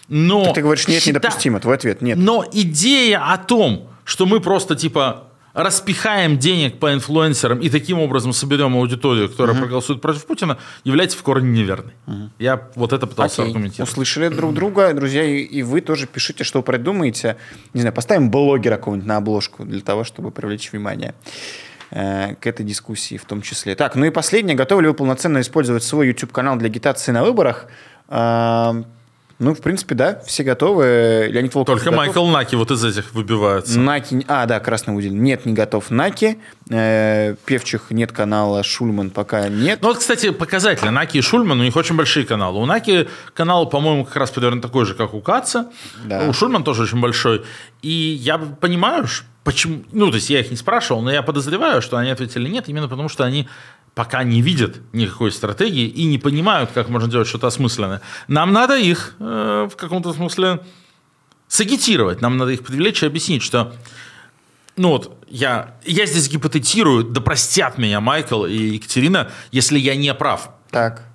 Но Ты говоришь, нет, счита- недопустимо. Твой ответ нет. но идея о том, что мы просто типа распихаем денег по инфлюенсерам и таким образом соберем аудиторию, которая проголосует против Путина, является в корне неверной. Я вот это пытался Окей. аргументировать. Услышали друг друга, друзья, и, и вы тоже пишите, что вы придумаете. Не знаю, поставим блогера какого-нибудь на обложку для того, чтобы привлечь внимание э, к этой дискуссии в том числе. Так, ну и последнее. Готовы ли вы полноценно использовать свой YouTube-канал для агитации на выборах? А, ну, в принципе, да, все готовы. Леонид Волков Только готов. Майкл Наки вот из этих выбивается. Наки, а, да, красный удел. Нет, не готов. Наки. Э, Певчих нет канала. Шульман пока нет. Ну вот, кстати, показательно. Наки и Шульман, у них очень большие каналы. У Наки канал, по-моему, как раз примерно такой же, как у Каца. Да. У Шульман тоже очень большой. И я понимаю, ш- почему... Ну, то есть я их не спрашивал, но я подозреваю, что они ответили нет, именно потому что они пока не видят никакой стратегии и не понимают, как можно делать что-то осмысленное. Нам надо их э, в каком-то смысле сагитировать, нам надо их привлечь и объяснить, что ну вот, я, я здесь гипотетирую, да простят меня Майкл и Екатерина, если я не прав. Так.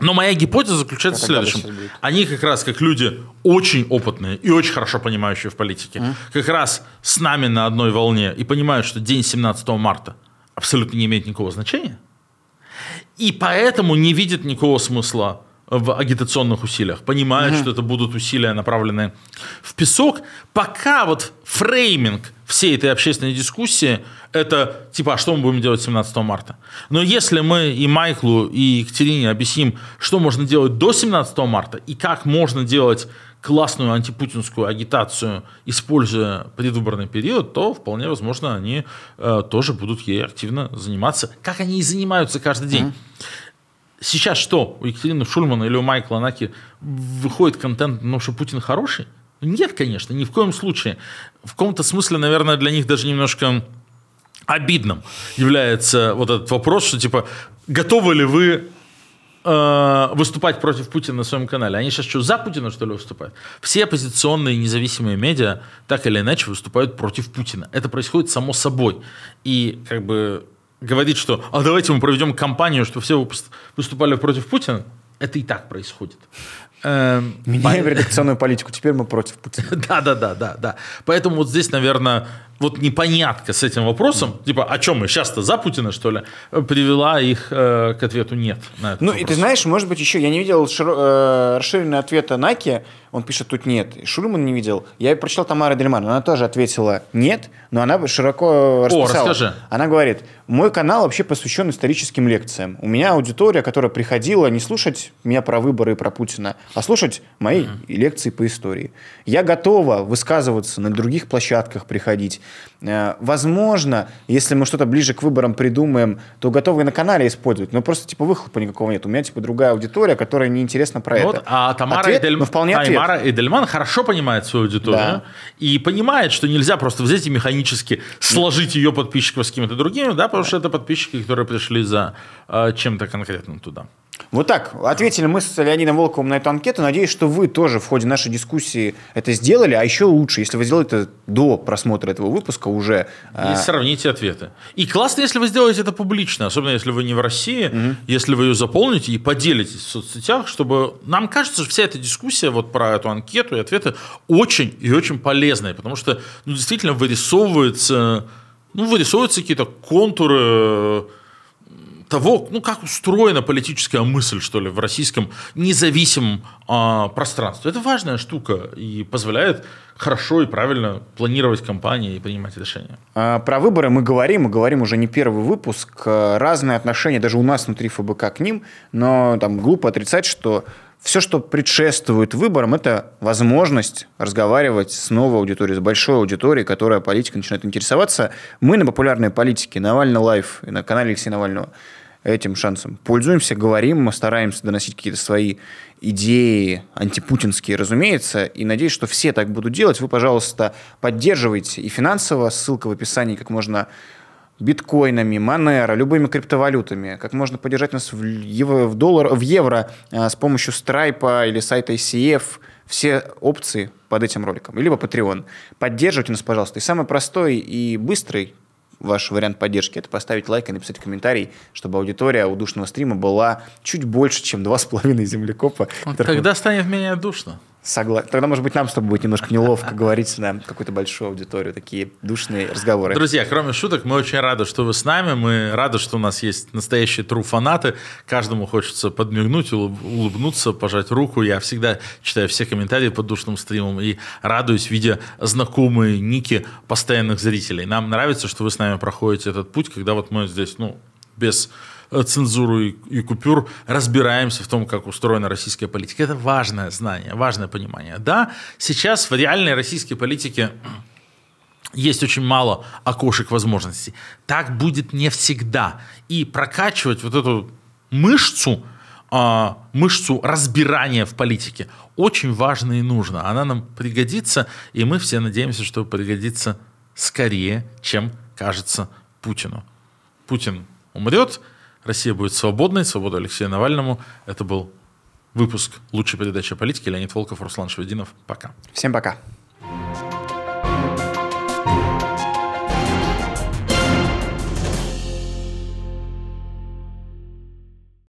Но моя гипотеза заключается в Какая следующем. Они как раз как люди очень опытные и очень хорошо понимающие в политике, как раз с нами на одной волне и понимают, что день 17 марта абсолютно не имеет никакого значения. И поэтому не видят никакого смысла в агитационных усилиях. Понимают, что это будут усилия, направленные в песок. Пока вот фрейминг всей этой общественной дискуссии это типа, а что мы будем делать 17 марта? Но если мы и Майклу, и Екатерине объясним, что можно делать до 17 марта и как можно делать классную антипутинскую агитацию, используя предвыборный период, то вполне возможно они э, тоже будут ей активно заниматься, как они и занимаются каждый день. Сейчас что, у Екатерины Шульмана или у Майкла Наки выходит контент, ну, что Путин хороший? Нет, конечно, ни в коем случае. В каком-то смысле, наверное, для них даже немножко обидным является вот этот вопрос, что типа, готовы ли вы э, выступать против Путина на своем канале. Они сейчас что, за Путина, что ли, выступают? Все оппозиционные независимые медиа так или иначе выступают против Путина. Это происходит само собой. И как бы говорить, что а давайте мы проведем кампанию, что все выступали против Путина, это и так происходит. Эм, Меняем редакционную политику. Теперь мы против Путина. да, да, да, да, да. Поэтому вот здесь, наверное, вот непонятка с этим вопросом, типа, о чем мы сейчас-то за Путина, что ли, привела их э, к ответу нет. На этот Ну, и ты вопрос. знаешь, может быть, еще я не видел широ- э, расширенный ответа Наки. Он пишет, тут нет. Шульман не видел. Я прочитал Тамара Дельман. Она тоже ответила нет, но она широко расписала. расскажи. Она говорит, мой канал вообще посвящен историческим лекциям. У меня аудитория, которая приходила не слушать меня про выборы и про Путина, а слушать мои лекции по истории. Я готова высказываться на других площадках, приходить. Э, Возможно, если мы что-то ближе к выборам придумаем, то готовы на канале использовать. Но просто типа выхлопа никакого нет. У меня типа другая аудитория, которая неинтересна про Вот, это. а Тамара, Ответ? Эдельман, Ну, вполне ответ. Тамара Эдельман хорошо понимает свою аудиторию Да. и понимает, что нельзя просто взять и механически сложить ее подписчиков с кем-то другими, да, потому что это подписчики, которые пришли за э, чем-то конкретным туда. Вот так. Ответили мы с Леонидом Волковым на эту анкету. Надеюсь, что вы тоже в ходе нашей дискуссии это сделали. А еще лучше, если вы сделали это до просмотра этого выпуска уже. И а... сравните ответы. И классно, если вы сделаете это публично, особенно если вы не в России, угу. если вы ее заполните и поделитесь в соцсетях, чтобы... Нам кажется, что вся эта дискуссия вот про эту анкету и ответы очень и очень полезная, потому что ну, действительно вырисовывается, ну, вырисовываются какие-то контуры того, ну, как устроена политическая мысль, что ли, в российском независимом а, пространстве. Это важная штука и позволяет хорошо и правильно планировать кампании и принимать решения. А, про выборы мы говорим, мы говорим уже не первый выпуск. Разные отношения даже у нас внутри ФБК к ним, но там глупо отрицать, что все, что предшествует выборам, это возможность разговаривать с новой аудиторией, с большой аудиторией, которая политикой начинает интересоваться. Мы на популярной политике, Навальный лайф на канале Алексея Навального этим шансом пользуемся, говорим, мы стараемся доносить какие-то свои идеи антипутинские, разумеется, и надеюсь, что все так будут делать. Вы, пожалуйста, поддерживайте и финансово, ссылка в описании, как можно биткоинами, Monero, любыми криптовалютами, как можно поддержать нас в, евро, в, доллар, в евро а, с помощью Stripe или сайта ICF, все опции под этим роликом, либо Patreon. Поддерживайте нас, пожалуйста. И самый простой и быстрый ваш вариант поддержки, это поставить лайк и написать комментарий, чтобы аудитория у душного стрима была чуть больше, чем 2,5 землекопа. Вот Тогда станет менее душно. Согласен. Тогда, может быть, нам с тобой будет немножко неловко говорить на какую-то большую аудиторию, такие душные разговоры. Друзья, кроме шуток, мы очень рады, что вы с нами. Мы рады, что у нас есть настоящие true фанаты. Каждому хочется подмигнуть, улыбнуться, пожать руку. Я всегда читаю все комментарии под душным стримом и радуюсь, видя знакомые ники постоянных зрителей. Нам нравится, что вы с нами проходите этот путь, когда вот мы здесь, ну, без цензуру и, и купюр, разбираемся в том, как устроена российская политика. Это важное знание, важное понимание. Да, сейчас в реальной российской политике есть очень мало окошек возможностей. Так будет не всегда. И прокачивать вот эту мышцу, а, мышцу разбирания в политике очень важно и нужно. Она нам пригодится, и мы все надеемся, что пригодится скорее, чем кажется Путину. Путин умрет, Россия будет свободной, свобода Алексея Навальному. Это был выпуск лучшей передачи о политике. Леонид Волков, Руслан Швединов. Пока. Всем пока.